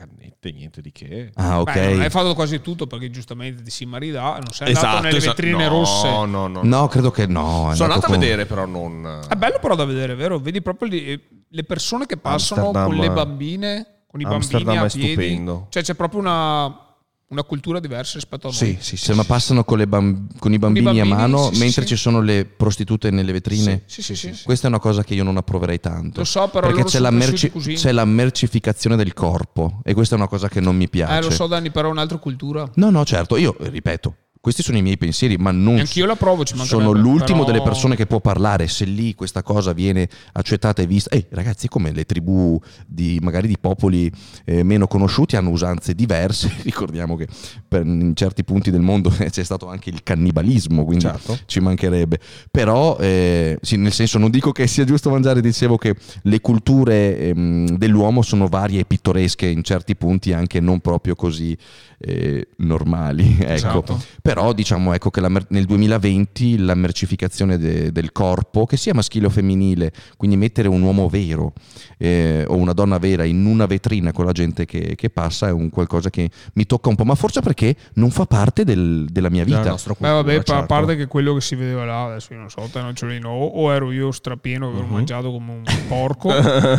Cannette, niente di che. Ah, ok. Beh, hai fatto quasi tutto perché giustamente ti si marida, non sei Esatto, andato nelle esatto. vetrine no, rosse. No, no, no. no, credo che no. Sono andato a con- vedere, però non. È bello però da vedere, vero? Vedi proprio le, le persone che passano Amsterdam- con le bambine, con i Amsterdam bambini a è piedi. stupendo. Cioè c'è proprio una, una cultura diversa rispetto a noi. Sì, sì, sì. Cioè, ma passano con, le bamb- con i bambini, bambini, a mano sì, sì, mentre sì. ci sono le prostitute nelle vetrine. Sì, sì, sì. sì. Questa è una cosa che io non approverei tanto. Lo so, però perché c'è la, così. c'è la mercificazione del corpo e questa è una cosa che non mi piace. Eh, lo so, Dani, però è un'altra cultura. No, no, certo, io ripeto, questi sono i miei pensieri, ma non anch'io la provo, ci sono l'ultimo però- delle persone che può parlare. Se lì questa cosa viene accettata e vista, ehi ragazzi, come le tribù di magari di popoli eh, meno conosciuti hanno usanze diverse. <laughs> Ricordiamo che per, in certi punti del mondo c'è stato anche il cannibalismo, quindi Certo. ci mancherebbe. Però, eh, sì, nel senso, non dico che sia giusto mangiare, dicevo che le culture ehm, dell'uomo sono varie e pittoresche in certi punti, anche non proprio così eh, normali. <laughs> Ecco. Esatto. Però diciamo ecco che la nel 2020 la mercificazione de- del corpo, che sia maschile o femminile, quindi mettere un uomo vero eh, o una donna vera in una vetrina con la gente che, che passa è un qualcosa che mi tocca un po', ma forse perché non fa parte del- della mia vita. nostra Beh, cultura, vabbè, pa- a certo. parte che quello che si vedeva là, adesso io non so, te non ce l'hai no, o ero io strapieno che avevo Mhm. mangiato come un <laughs> porco,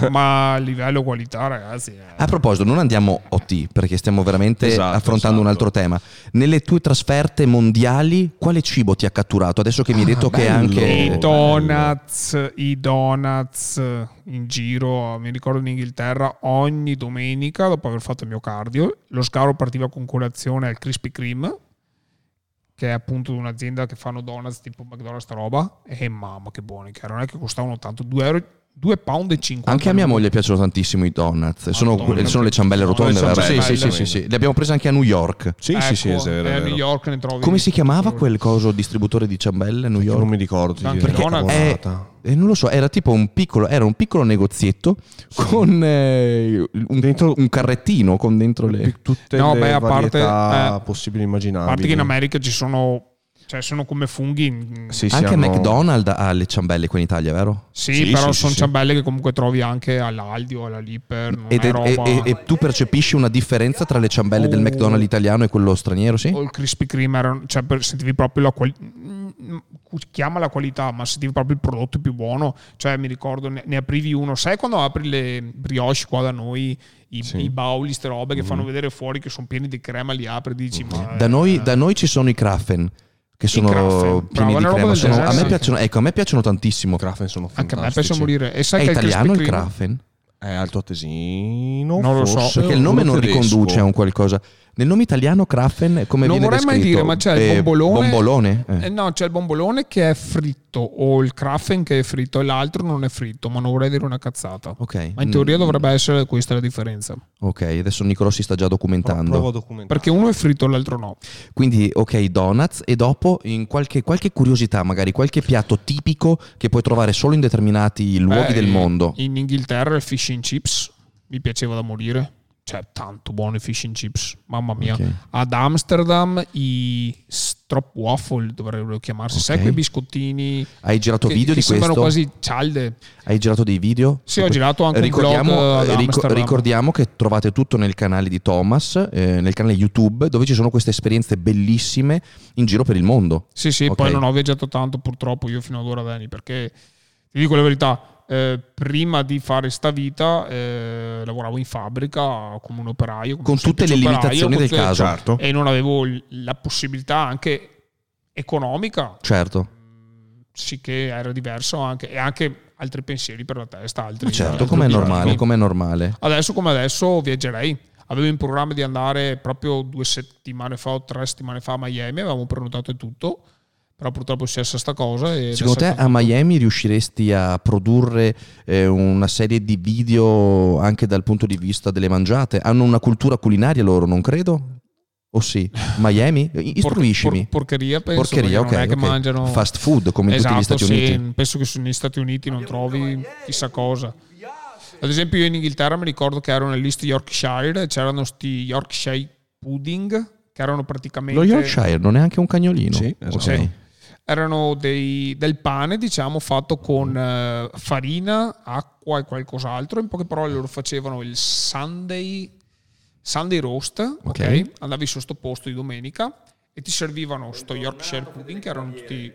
ma a livello qualità, ragazzi. eh. A proposito, non andiamo OT perché stiamo veramente Esatto, affrontando un esatto. altro tema. Nelle tue trasferte mondiali, quale cibo ti ha catturato? Adesso che mi hai Ah, detto che bello. anche. I bello. donuts, i donuts in giro, mi ricordo in Inghilterra, ogni domenica dopo aver fatto il mio cardio, lo scaro partiva con colazione al Krispy Kreme, che è appunto un'azienda che fanno donuts tipo McDonald's sta roba, e mamma che buoni che erano, non è che costavano tanto, 2 euro, 2 pound e 50. Anche a mia moglie piacciono tantissimo i donuts. Sono, Madonna, sono le ciambelle rotonde, Le ciambelle, sì, sì, sì, sì. Le abbiamo prese anche a New York. Sì, sì, sì, Ecco, è vero, è vero. New York ne trovi. Come si chiamava quel coso distributore di ciambelle a New York? Non mi ricordo. direi. Donuts. Eh, non lo so, era tipo un piccolo, era un piccolo negozietto con eh, un, Dentro- un carrettino con dentro le... Tutte No, le beh, a parte- eh, possibili e A immaginabili. parte che in America ci sono Cioè, sono come funghi. in- Sì, sì, Anche hanno- McDonald's ha le ciambelle qua in Italia, vero? Sì, Sì, però sì, sono sì, ciambelle che comunque trovi anche all'Aldi o alla Liper. Non Ed è roba... e, e- e tu percepisci una differenza tra le ciambelle del Oh. McDonald's italiano e quello straniero, sì? o il Krispy Kreme cioè per- sentivi proprio la qualità chiama la qualità ma sentivi proprio il prodotto più buono cioè mi ricordo ne, ne aprivi uno sai quando apri le brioche qua da noi i, Sì. i bauli ste robe che fanno vedere fuori che sono pieni di crema li apri e dici ma Da eh, noi, da noi ci sono i Krafen, che sono pieni bravo, di crema. Sono- a, me piacciono, ecco, a me piacciono tantissimo. Krafen sono anche a me fantastici. piace morire e sai È che italiano il Krafen? È alto attesino. Non lo so, forse, Perché il nome non tedesco. riconduce a un qualcosa. Nel nome italiano Krafen come non viene vorrei mai descritto? dire ma c'è il Eh, bombolone bombolone? Eh. Eh, no c'è il bombolone che è fritto o il Krafen che è fritto e l'altro non è fritto ma non vorrei dire una cazzata Ok. ma in teoria Mm, dovrebbe essere questa la differenza Ok, adesso Nicolò si sta già documentando. Provo a documentare. perché uno è fritto e l'altro no Quindi, ok, donuts e dopo in qualche, qualche curiosità, magari qualche piatto tipico che puoi trovare solo in determinati luoghi Beh, del mondo. In Inghilterra il fish and chips mi piaceva da morire. Cioè, tanto buono i fish and chips, mamma mia. Ok. Ad Amsterdam i strop waffle dovrebbero chiamarsi. Sai Ok. quei biscottini Hai girato che, video che di sembrano questo? quasi cialde? Hai girato dei video? Sì, ho girato anche un ricordiamo, ad eh, ric- ricordiamo che trovate tutto nel canale di Thomas, eh, nel canale YouTube, dove ci sono queste esperienze bellissime in giro per il mondo. Sì, sì, Ok. poi non ho viaggiato tanto purtroppo io fino ad ora, Dani, perché ti dico la verità, eh, prima di fare sta vita eh, lavoravo in fabbrica come un operaio. come Con un tutte le operaio, limitazioni del caso. Certo. E non avevo la possibilità anche economica, Certo, sì che era diverso anche, e anche altri pensieri per la testa. Altri, certo, altri com'è obiettivi. normale, normale. Adesso come adesso viaggerei. Avevo in programma di andare proprio due settimane fa o tre settimane fa a Miami, avevamo prenotato tutto, però purtroppo è successa sta cosa. E Secondo te a Miami riusciresti a produrre eh, una serie di video anche dal punto di vista delle mangiate? Hanno una cultura culinaria loro, non credo? O sì? Miami? Por- Istruiscimi. por- porcheria, penso, Porcheria, ok. perché non è che ok. mangiano Fast food come in esatto, tutti gli Stati sì, Uniti. penso che negli Stati Uniti non trovi chissà cosa. Ad esempio, io in Inghilterra mi ricordo che ero nell'East Yorkshire e c'erano sti Yorkshire pudding che erano praticamente Lo Yorkshire non è anche un cagnolino? Sì, esatto. Ok. Sì. Erano dei- del pane, diciamo, fatto con eh, farina, acqua e qualcos'altro. In poche parole, loro facevano il Sunday, Sunday roast. ok? Ok. Andavi su sto posto di domenica e ti servivano sto Yorkshire pudding, che erano tutti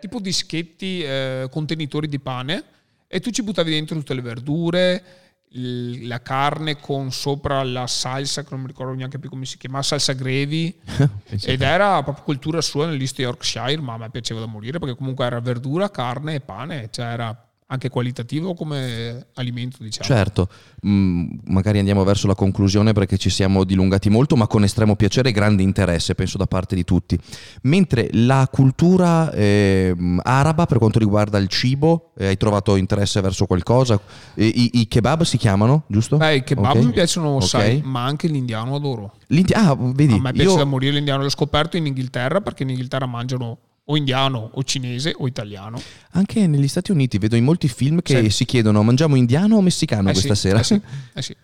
tipo dischetti, eh, contenitori di pane, e tu ci buttavi dentro tutte le verdure. La carne con sopra la salsa, che non mi ricordo neanche più come si chiama, salsa gravy, <laughs> ed era proprio cultura sua nell'East Yorkshire, ma a me piaceva da morire perché comunque era verdura, carne e pane, cioè era anche qualitativo come alimento, diciamo. Certo, Mm, magari andiamo verso la conclusione perché ci siamo dilungati molto, ma con estremo piacere e grande interesse, penso da parte di tutti. Mentre la cultura ehm, araba per quanto riguarda il cibo, eh, hai trovato interesse verso qualcosa? Eh, I, i kebab si chiamano, giusto? Beh, i kebab Ok. mi piacciono, Ok. sai, ma anche l'indiano adoro. L'indi- ah, vedi, A me piace da io, morire l'indiano, l'ho scoperto in Inghilterra perché in Inghilterra mangiano o indiano o cinese o italiano. anche negli Stati Uniti vedo in molti film che Sì. si chiedono mangiamo indiano o messicano Eh questa sì, sera? eh sì, eh sì.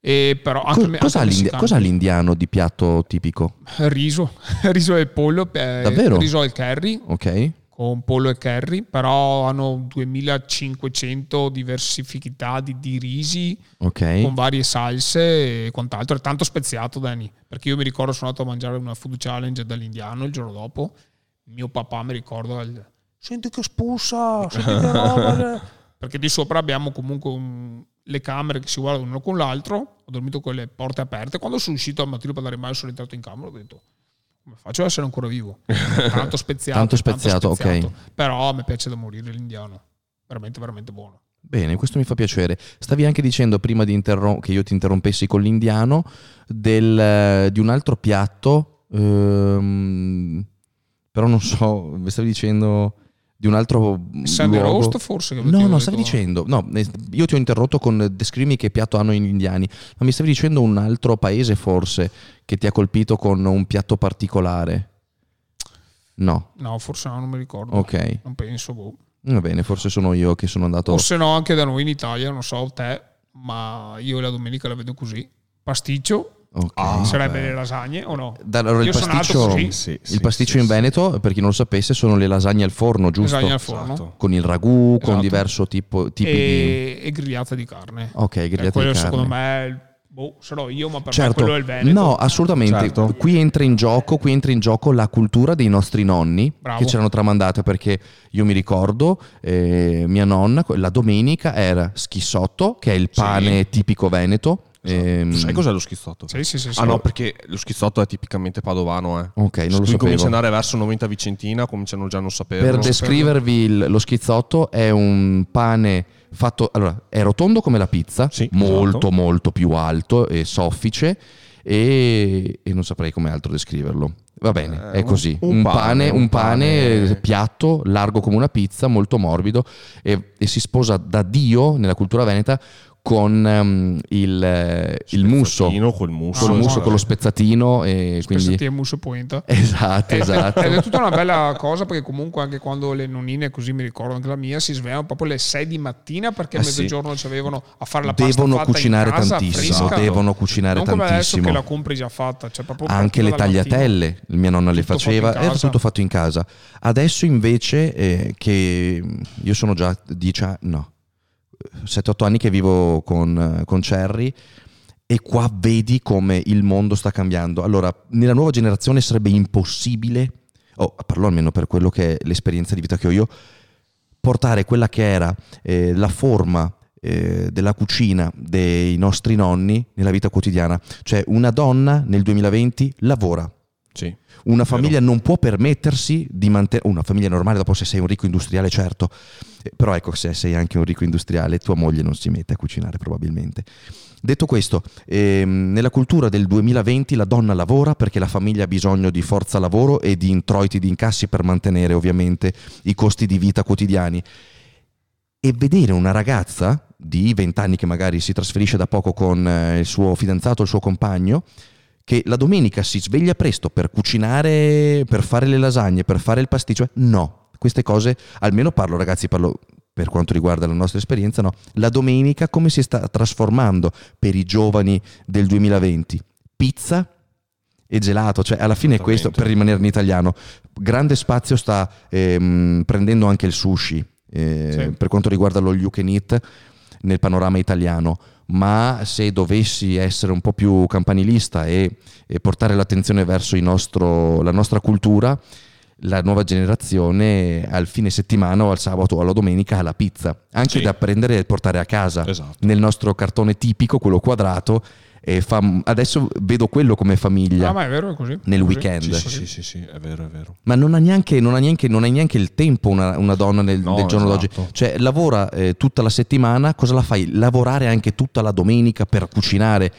E però anche, Co- cos'ha, anche l'indi- messicano. cos'ha l'indiano di piatto tipico? Riso, <laughs> riso e pollo, eh, Davvero? riso al curry Ok. con pollo e curry, però hanno 2500 diversificità di, di risi Ok. con varie salse e quant'altro. È tanto speziato, Danny, perché io mi ricordo sono andato a mangiare una food challenge dall'indiano il giorno dopo. Mio papà mi ricorda il, senti che spuzza, senti che <laughs> roba. perché di sopra abbiamo comunque un- le camere che si guardano l'uno con l'altro. Ho dormito con le porte aperte. Quando sono uscito al mattino per andare in mare, sono entrato in camera. Ho detto, come faccio ad essere ancora vivo? <laughs> Tanto speziato. Tanto speziato, ok. Però me piace da morire l'indiano. Veramente, veramente buono. Bene, questo mi fa piacere. Stavi anche dicendo prima di interrom- che io ti interrompessi con l'indiano del, di un altro piatto, ehm, però non so, mi stavi dicendo di un altro Sunday luogo. roast forse? No, no, stavi dicendo, no, io ti ho interrotto con descrivimi che piatto hanno gli indiani, ma mi stavi dicendo un altro paese forse che ti ha colpito con un piatto particolare. No, No, forse no, non mi ricordo. ok, Non penso, boh. va bene, forse sono io che sono andato... O se no, anche da noi in Italia, non so te, ma io la domenica la vedo così. Pasticcio, Ok. Ah, Sarebbe beh. le lasagne o no? Da- allora, il Io sono alto pasticcio, così. Sì, il sì, pasticcio sì, in sì. Veneto, per chi non lo sapesse, sono le lasagne al forno, giusto? Lasagne al forno. Esatto. Con il ragù, con Esatto. diverso tipo, tipi di... E, e grigliata di carne. Ok, Eh, grigliate quello di secondo carne. me è il- boh, sarò io, ma per me Certo, quello è il Veneto. no, assolutamente. Certo. Qui entra in gioco, qui entra in gioco la cultura dei nostri nonni Bravo. che ce l'hanno tramandata perché io mi ricordo eh, mia nonna la domenica era schissotto, che è il Sì. pane tipico veneto. Ehm, Tu sai cos'è lo schizzotto? Sì, sì, sì. sì. Ah no, perché lo schizzotto è tipicamente padovano, eh. Ok, non lo Se tu sapevo. cominci ad andare verso 90 Vicentina, cominciano già a non sapere. Per Non descrivervi il- lo schizzotto è un pane fatto, allora, è rotondo come la pizza, Sì, molto esatto. molto più alto e soffice e, e non saprei come altro descriverlo. Va bene, Eh, è così. un Un, pane, pane, un un pane, pane- piatto, largo come una pizza, molto morbido e, e si sposa da Dio nella cultura veneta con ehm, il, eh, il musso, Spezzatino Col musso. con, il musso esatto. con lo spezzatino e quindi... Spezzati e musso pointa. Esatto, esatto. Ed è tutta una bella cosa perché comunque anche quando le nonnine, così mi ricordo anche la mia, si svegliano proprio alle 6 di mattina perché a sì. mezzogiorno ci avevano a fare la pasta devono fatta in cucinare casa, tantissimo, fresca. devono cucinare non come adesso tantissimo. che la compri già fatta, cioè proprio Anche le tagliatelle, mia nonna le Tutto faceva, era tutto fatto in casa. Adesso invece eh, che io sono già 10 anni, no, 7-8 anni che vivo con, con Cherry e qua vedi come il mondo sta cambiando. Allora, nella nuova generazione sarebbe impossibile, o parlo almeno per quello che è l'esperienza di vita che ho io, portare quella che era eh, la forma eh, della cucina dei nostri nonni nella vita quotidiana. Cioè una donna nel 2020 lavora, Sì. Una famiglia non può permettersi di mantenere, una famiglia normale dopo se sei un ricco industriale certo, Eh, però ecco se sei anche un ricco industriale tua moglie non si mette a cucinare probabilmente. Detto questo, ehm, nella cultura del 2020 la donna lavora perché la famiglia ha bisogno di forza lavoro e di introiti di incassi per mantenere ovviamente i costi di vita quotidiani. E vedere una ragazza di 20 anni che magari si trasferisce da poco con eh, il suo fidanzato, il suo compagno, che la domenica si sveglia presto per cucinare, per fare le lasagne, per fare il pasticcio. No, queste cose, almeno parlo ragazzi, parlo per quanto riguarda la nostra esperienza, no. La domenica come si sta trasformando per i giovani del 2020? Pizza e gelato, cioè alla fine questo, per rimanere in italiano, grande spazio sta ehm, prendendo anche il sushi, eh, Sì. per quanto riguarda lo you can eat nel panorama italiano ma se dovessi essere un po' più campanilista e, e portare l'attenzione verso il nostro- la nostra cultura, la nuova generazione al fine settimana o al sabato o alla domenica ha la pizza, anche Sì. da prendere e portare a casa. Esatto. Nel nostro cartone tipico, quello quadrato, e fa- adesso vedo quello come famiglia Ah, ma è vero, è così. nel Così. weekend. Sì, sì, sì, sì, sì, è vero, è vero. Ma non ha neanche, non ha neanche, non hai neanche il tempo una, una donna nel, No, del giorno esatto. d'oggi. Cioè, lavora eh, tutta la settimana, cosa la fai? Lavorare anche tutta la domenica per cucinare.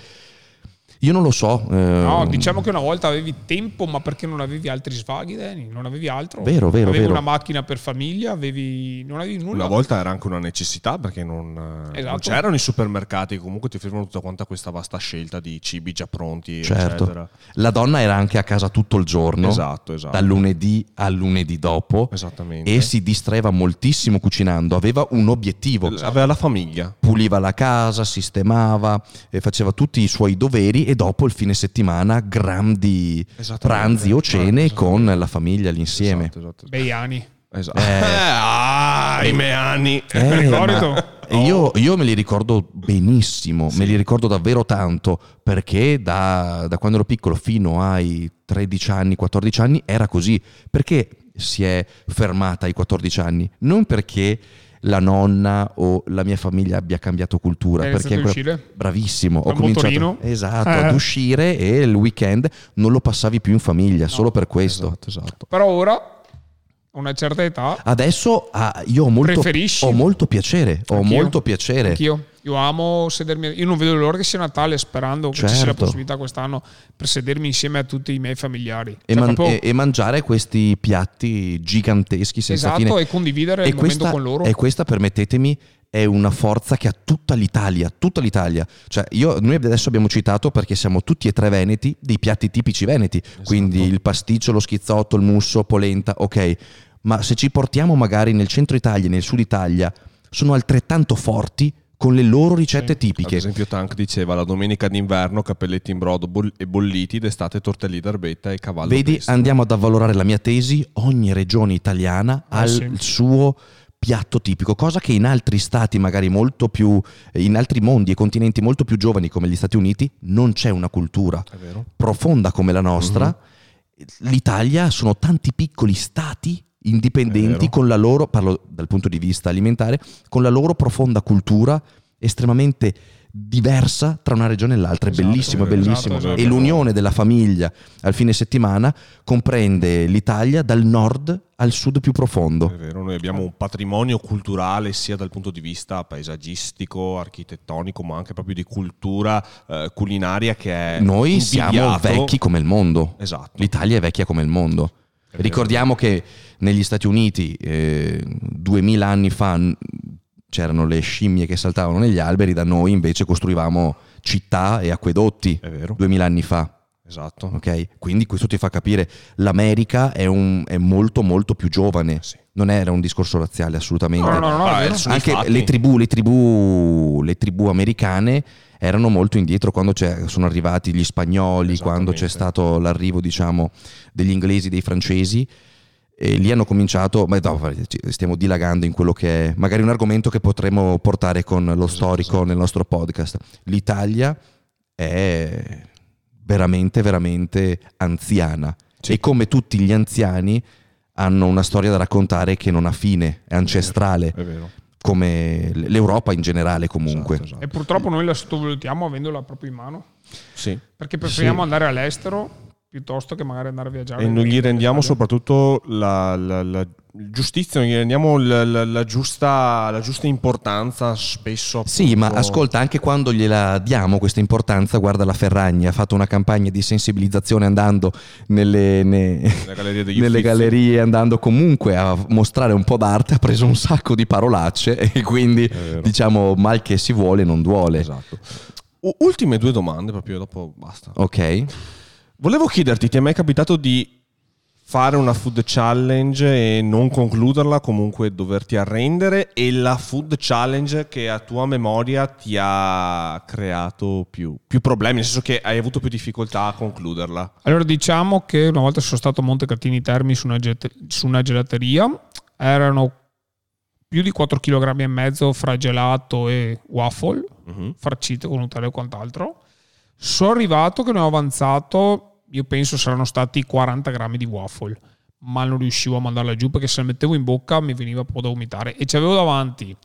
Io non lo so. eh, No, diciamo che una volta avevi tempo, ma perché non avevi altri svaghi, Dani? Non avevi altro? Vero, vero, Avevi vero. una macchina per famiglia, avevi... non avevi nulla. Una volta era anche una necessità perché non, eh, Esatto. non c'erano i supermercati, comunque ti offrivano tutta quanta questa vasta scelta di cibi già pronti, Certo. eccetera. La donna era anche a casa tutto il giorno, Esatto, esatto. dal lunedì al lunedì dopo, Esattamente. e si distraeva moltissimo cucinando. Aveva un obiettivo. Aveva la famiglia. puliva la casa, sistemava, e faceva tutti i suoi doveri e dopo il fine settimana grandi pranzi o cene Ah, con la famiglia all'insieme. Esatto, esatto. Bei anni. Esatto. Eh. ah, i miei anni. Eh, ricordo? ma- e io, io me li ricordo benissimo, me li ricordo davvero tanto, perché da, da quando ero piccolo fino ai 13 anni, 14 anni era così. Perché si è fermata ai 14 anni? Non perché la nonna o la mia famiglia abbia cambiato cultura, Hai perché ancora- uscire? bravissimo, ho cominciato motorino? esatto, Eh. ad uscire e il weekend non lo passavi più in famiglia, solo per questo. Esatto, esatto. Però ora, a una certa età, Adesso ah, io ho molto, ho molto piacere, ho Anch'io. molto piacere. anch'io, io amo sedermi, io non vedo l'ora che sia Natale sperando che ci sia la Certo. possibilità quest'anno per sedermi insieme a tutti i miei familiari. E, Cioè, man- proprio- e- mangiare questi piatti giganteschi senza esatto, fine. e condividere E il questa, con loro. e questa, permettetemi, è una forza che ha tutta l'Italia, tutta l'Italia. Cioè, io, noi adesso abbiamo citato, perché siamo tutti e tre veneti, dei piatti tipici veneti. Quindi il pasticcio, lo schizzotto, il musso, polenta, ok. Ma se ci portiamo magari nel centro Italia e nel sud Italia, sono altrettanto forti con le loro ricette Sì. tipiche. Ad esempio Tank diceva la domenica d'inverno capelletti in brodo boll- e bolliti, d'estate tortelli d'arbetta e cavallo Vedi, pesto. andiamo ad avvalorare la mia tesi, ogni regione italiana ha Ah, il sì. il suo piatto tipico, cosa che in altri stati magari molto più, in altri mondi e continenti molto più giovani come gli Stati Uniti non c'è una cultura profonda come la nostra. Mhm. L'Italia sono tanti piccoli stati indipendenti con la loro, parlo dal punto di vista alimentare, con la loro profonda cultura estremamente diversa tra una regione e l'altra. È Esatto, bellissimo, è esatto, bellissimo. esatto. E l'unione della famiglia al fine settimana comprende l'Italia dal nord al sud più profondo. È vero, noi abbiamo un patrimonio culturale sia dal punto di vista paesaggistico, architettonico, ma anche proprio di cultura eh, culinaria che è Noi siamo vecchi come il mondo. Esatto. L'Italia è vecchia come il mondo. Ricordiamo che negli Stati Uniti eh, 2000 anni fa c'erano le scimmie che saltavano negli alberi, da noi invece costruivamo città e acquedotti È vero. 2000 anni fa. Esatto. ok? Quindi questo ti fa capire l'America è, un- è molto molto più giovane. Sì. Non era un discorso razziale assolutamente. No, no, no, Ah, Anche le tribù, le, tribù, le tribù americane erano molto indietro quando c'è- sono arrivati gli spagnoli, quando c'è stato l'arrivo diciamo, degli inglesi, dei francesi. E lì hanno cominciato, ma no, stiamo dilagando in quello che è magari un argomento che potremmo portare con lo storico nel nostro podcast. L'Italia è veramente, veramente anziana Sì. e come tutti gli anziani hanno una storia da raccontare che non ha fine, è ancestrale È vero. Come l'Europa in generale comunque. Esatto, esatto. E purtroppo noi la sottovalutiamo avendola proprio in mano. Sì. Perché preferiamo Sì. andare all'estero piuttosto che magari andare a viaggiare. E non gli rendiamo Italia. soprattutto la, la- la giustizia, non gli rendiamo la, la- la giusta, la giusta importanza spesso. Sì, ma appunto- ascolta, anche quando gliela diamo questa importanza, guarda la Ferragni, ha fatto una campagna di sensibilizzazione andando nelle, ne- degli <laughs> nelle gallerie, andando comunque a mostrare un po' d'arte, ha preso un sacco di parolacce <laughs> e quindi diciamo mal che si vuole non duole. Esatto. U- ultime due domande, proprio dopo basta. Ok? Volevo chiederti, ti è mai capitato di fare una food challenge e non concluderla, comunque doverti arrendere? E la food challenge che a tua memoria ti ha creato più, più problemi, nel senso che hai avuto più difficoltà a concluderla? Allora diciamo che una volta sono stato a Montecatini Termi su una, get- su una gelateria, erano più di 4 kg e mezzo fra gelato e waffle, Mhm. farcite con Nutella e quant'altro. Sono arrivato che ne ho avanzato, io penso saranno stati 40 grammi di waffle, ma non riuscivo a mandarla giù perché se la mettevo in bocca mi veniva proprio da vomitare. E c'avevo davanti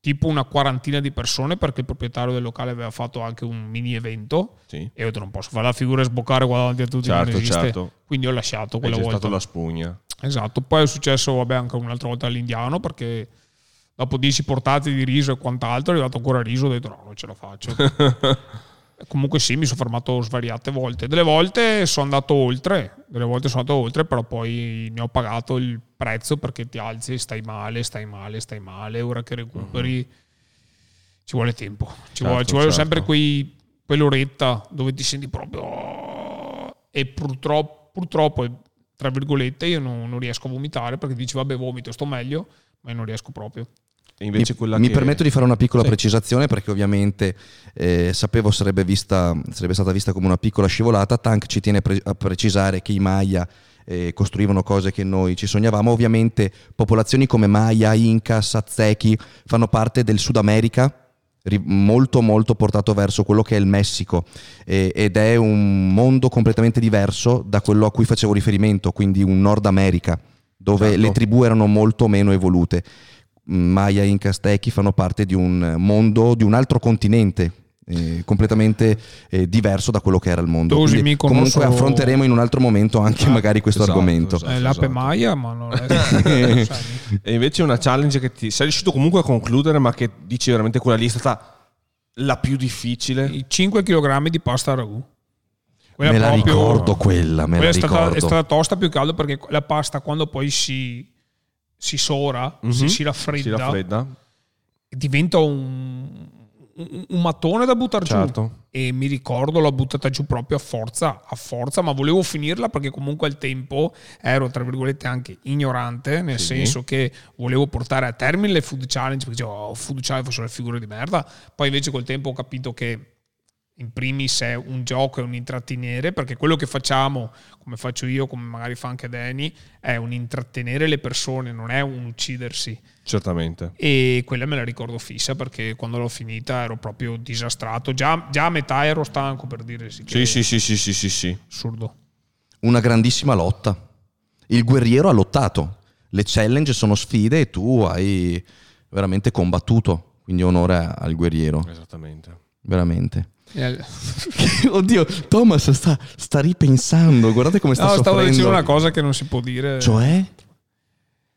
tipo una quarantina di persone perché il proprietario del locale aveva fatto anche un mini evento Sì. e io detto non posso fare la figura e sboccare qua davanti a tutti Certo, certo. quindi ho lasciato quella volta stato la spugna. esatto poi è successo vabbè anche un'altra volta all'indiano perché dopo 10 portate di riso e quant'altro è arrivato ancora riso ho detto no non ce la faccio <laughs> comunque sì mi sono fermato svariate volte. Delle volte sono andato oltre delle volte sono andato oltre però poi ne ho pagato il prezzo perché ti alzi stai male stai male stai male ora che recuperi ci vuole tempo. Ci Certo, vuole, ci vuole certo. sempre quei, quell'oretta dove ti senti proprio e purtroppo, purtroppo tra virgolette io non, non riesco a vomitare perché dici vabbè vomito sto meglio ma io non riesco proprio mi, mi che... permetto di fare una piccola Sì. precisazione perché ovviamente eh, sapevo sarebbe, vista, sarebbe stata vista come una piccola scivolata. Tank ci tiene pre- a precisare che i Maya eh, costruivano cose che noi ci sognavamo. Ovviamente popolazioni come Maya, Incas, Aztechi fanno parte del Sud America ri- molto molto portato verso quello che è il Messico eh, ed è un mondo completamente diverso da quello a cui facevo riferimento, quindi un Nord America dove Certo. le tribù erano molto meno evolute. Maya e Inca Aztechi fanno parte di un mondo, di un altro continente eh, completamente eh, diverso da quello che era il mondo. Quindi, comunque affronteremo in un altro momento anche magari questo esatto, argomento. esatto. è l'ape Maya ma non è <laughs> E invece una challenge che ti sei riuscito comunque a concludere, ma che dici veramente quella lì è stata la più difficile. i 5 kg di pasta a ragù Quella Me la proprio- ricordo quella, me quella la è stata, ricordo. è stata tosta più che altro perché la pasta quando poi si, si sora, Mhm. si, si raffredda, Si raffredda. diventa un, un, un mattone da buttare Certo. giù. e mi ricordo l'ho buttata giù proprio a forza, a forza, ma volevo finirla perché comunque al tempo ero tra virgolette anche ignorante, nel Sì. senso che volevo portare a termine le food challenge, perché dicevo, oh, food challenge faccio le figure di merda, poi invece col tempo ho capito che in primis è un gioco, è un intrattenere, perché quello che facciamo, come faccio io, come magari fa anche Danny, è un intrattenere le persone, non è un uccidersi. Certamente. E quella me la ricordo fissa perché quando l'ho finita ero proprio disastrato. Già, già a metà ero stanco per dire sì. Sì, sì, sì, sì, sì, sì, sì. Assurdo. Una grandissima lotta. Il guerriero ha lottato. Le challenge sono sfide e tu hai veramente combattuto. Quindi onore al guerriero, Esattamente. veramente. <laughs> Oddio, Thomas sta, sta ripensando. Guardate come sta No, stavo soffrendo. dicendo una cosa che non si può dire. Cioè?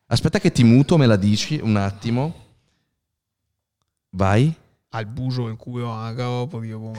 Aspetta che ti muto, me la dici un attimo. Vai. Al buso il culo anche, oh, Dio,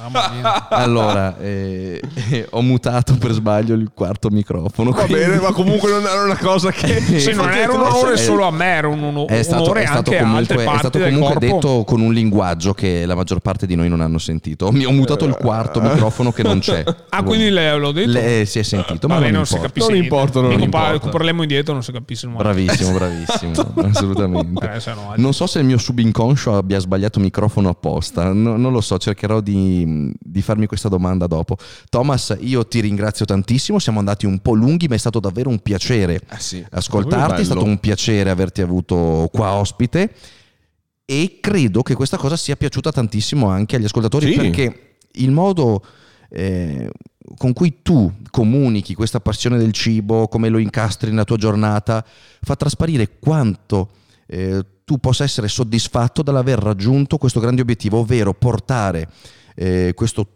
magari. Mamma mia. <laughs> Allora, eh, eh, ho mutato per sbaglio il quarto microfono. Va quindi- bene, ma comunque non era una cosa che... <laughs> Sì, non era un onore È- solo a me, era un, un, È stato, onore è stato anche a altre comunque, è parti stato del comunque corpo. detto con un linguaggio che la maggior parte di noi non hanno sentito. Mi ho mutato il quarto microfono che non c'è. Ah, quindi le- l'ho detto? Le- si è sentito, ma Vabbè, non, non, si importa. capisce Non niente. importa, non Dico, importa. pa- recupereremo indietro, non si capisce. Bravissimo, <laughs> bravissimo, assolutamente. Eh, se no, Non so se il mio subinconscio abbia sbagliato microfono apposta, no- non lo so, cercherò di, di farmi questa domanda dopo. Thomas, io ti ringrazio tantissimo, siamo andati un po' lunghi, ma è stato davvero un piacere Eh sì. ascoltarti, è stato un piacere averti avuto qua ospite e credo che questa cosa sia piaciuta tantissimo anche agli ascoltatori Sì. perché il modo eh, con cui tu comunichi questa passione del cibo, come lo incastri nella tua giornata, fa trasparire quanto eh, tu possa essere soddisfatto dall'aver raggiunto questo grande obiettivo, ovvero portare eh, questo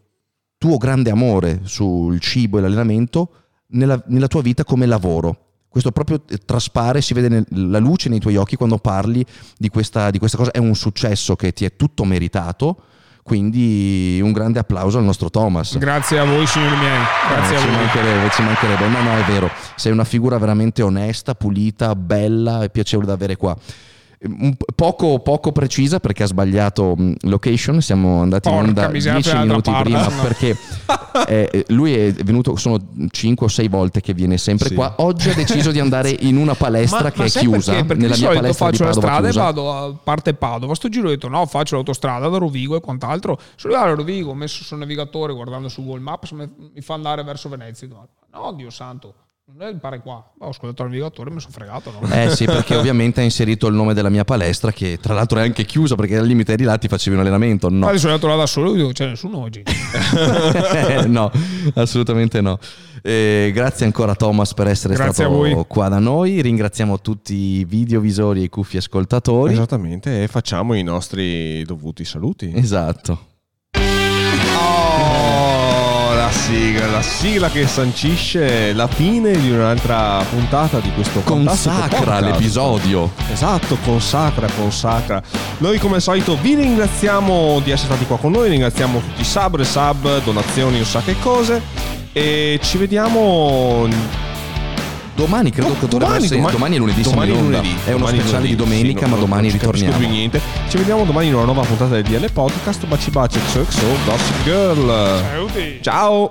tuo grande amore sul cibo e l'allenamento nella, nella tua vita come lavoro. Questo proprio eh, traspare, si vede nel- la luce nei tuoi occhi quando parli di questa, di questa cosa. È un successo che ti è tutto meritato. Quindi un grande applauso al nostro Thomas. Grazie a voi, signori miei. Grazie Eh, a ci voi. mancherebbe, ci mancherebbe. No, no, è vero. Sei una figura veramente onesta, pulita, bella e piacevole da avere qua. P- Poco, poco precisa perché ha sbagliato mh, location. Siamo andati in Porca onda miseria, 10 dall'altra minuti parte, prima no. perché <laughs> eh, lui è venuto, sono 5 o 6 volte che viene sempre Sì. qua. Oggi ha deciso di andare <laughs> in una palestra che è sai chiusa. Perché? Perché nella di mia solito palestra di faccio la Padova strada chiusa. e vado a parte Padova. Sto giro ho detto no, faccio l'autostrada da Rovigo e quant'altro. Sono arrivato a Rovigo, ho messo sul navigatore guardando su Google Maps, mi fa andare verso Venezia. No, Dio santo, non è il pare qua. Ho ascoltato il navigatore e mi sono fregato. No? Eh sì, perché <laughs> ovviamente ha inserito il nome della mia palestra, che tra l'altro è anche chiusa perché al limite di là ti facevi un allenamento. No, Poi sono andato là da solo e dico c'è nessuno oggi. <laughs> no, assolutamente no. Eh, grazie ancora Thomas per essere Grazie a stato voi. qua da noi. Ringraziamo tutti i videovisori e i cuffi ascoltatori. Esattamente, e facciamo i nostri dovuti saluti. Esatto. Oh, la sigla, la sigla che sancisce la fine di un'altra puntata di questo Consacra l'episodio. Esatto, consacra, consacra. Noi come al solito vi ringraziamo di essere stati qua con noi, ringraziamo tutti i sub, sub, donazioni, non sa che cose e ci vediamo Domani credo che dovrebbe essere. Domani, è lunedì. siamo domani in onda. lunedì. È uno Domani speciale di lunedì, domenica, sì, ma non- domani non ritorniamo. più niente. Ci vediamo domani in una nuova puntata del DL Podcast. Baci baci, XOXO, Gossip Girl. Saluti. Ciao!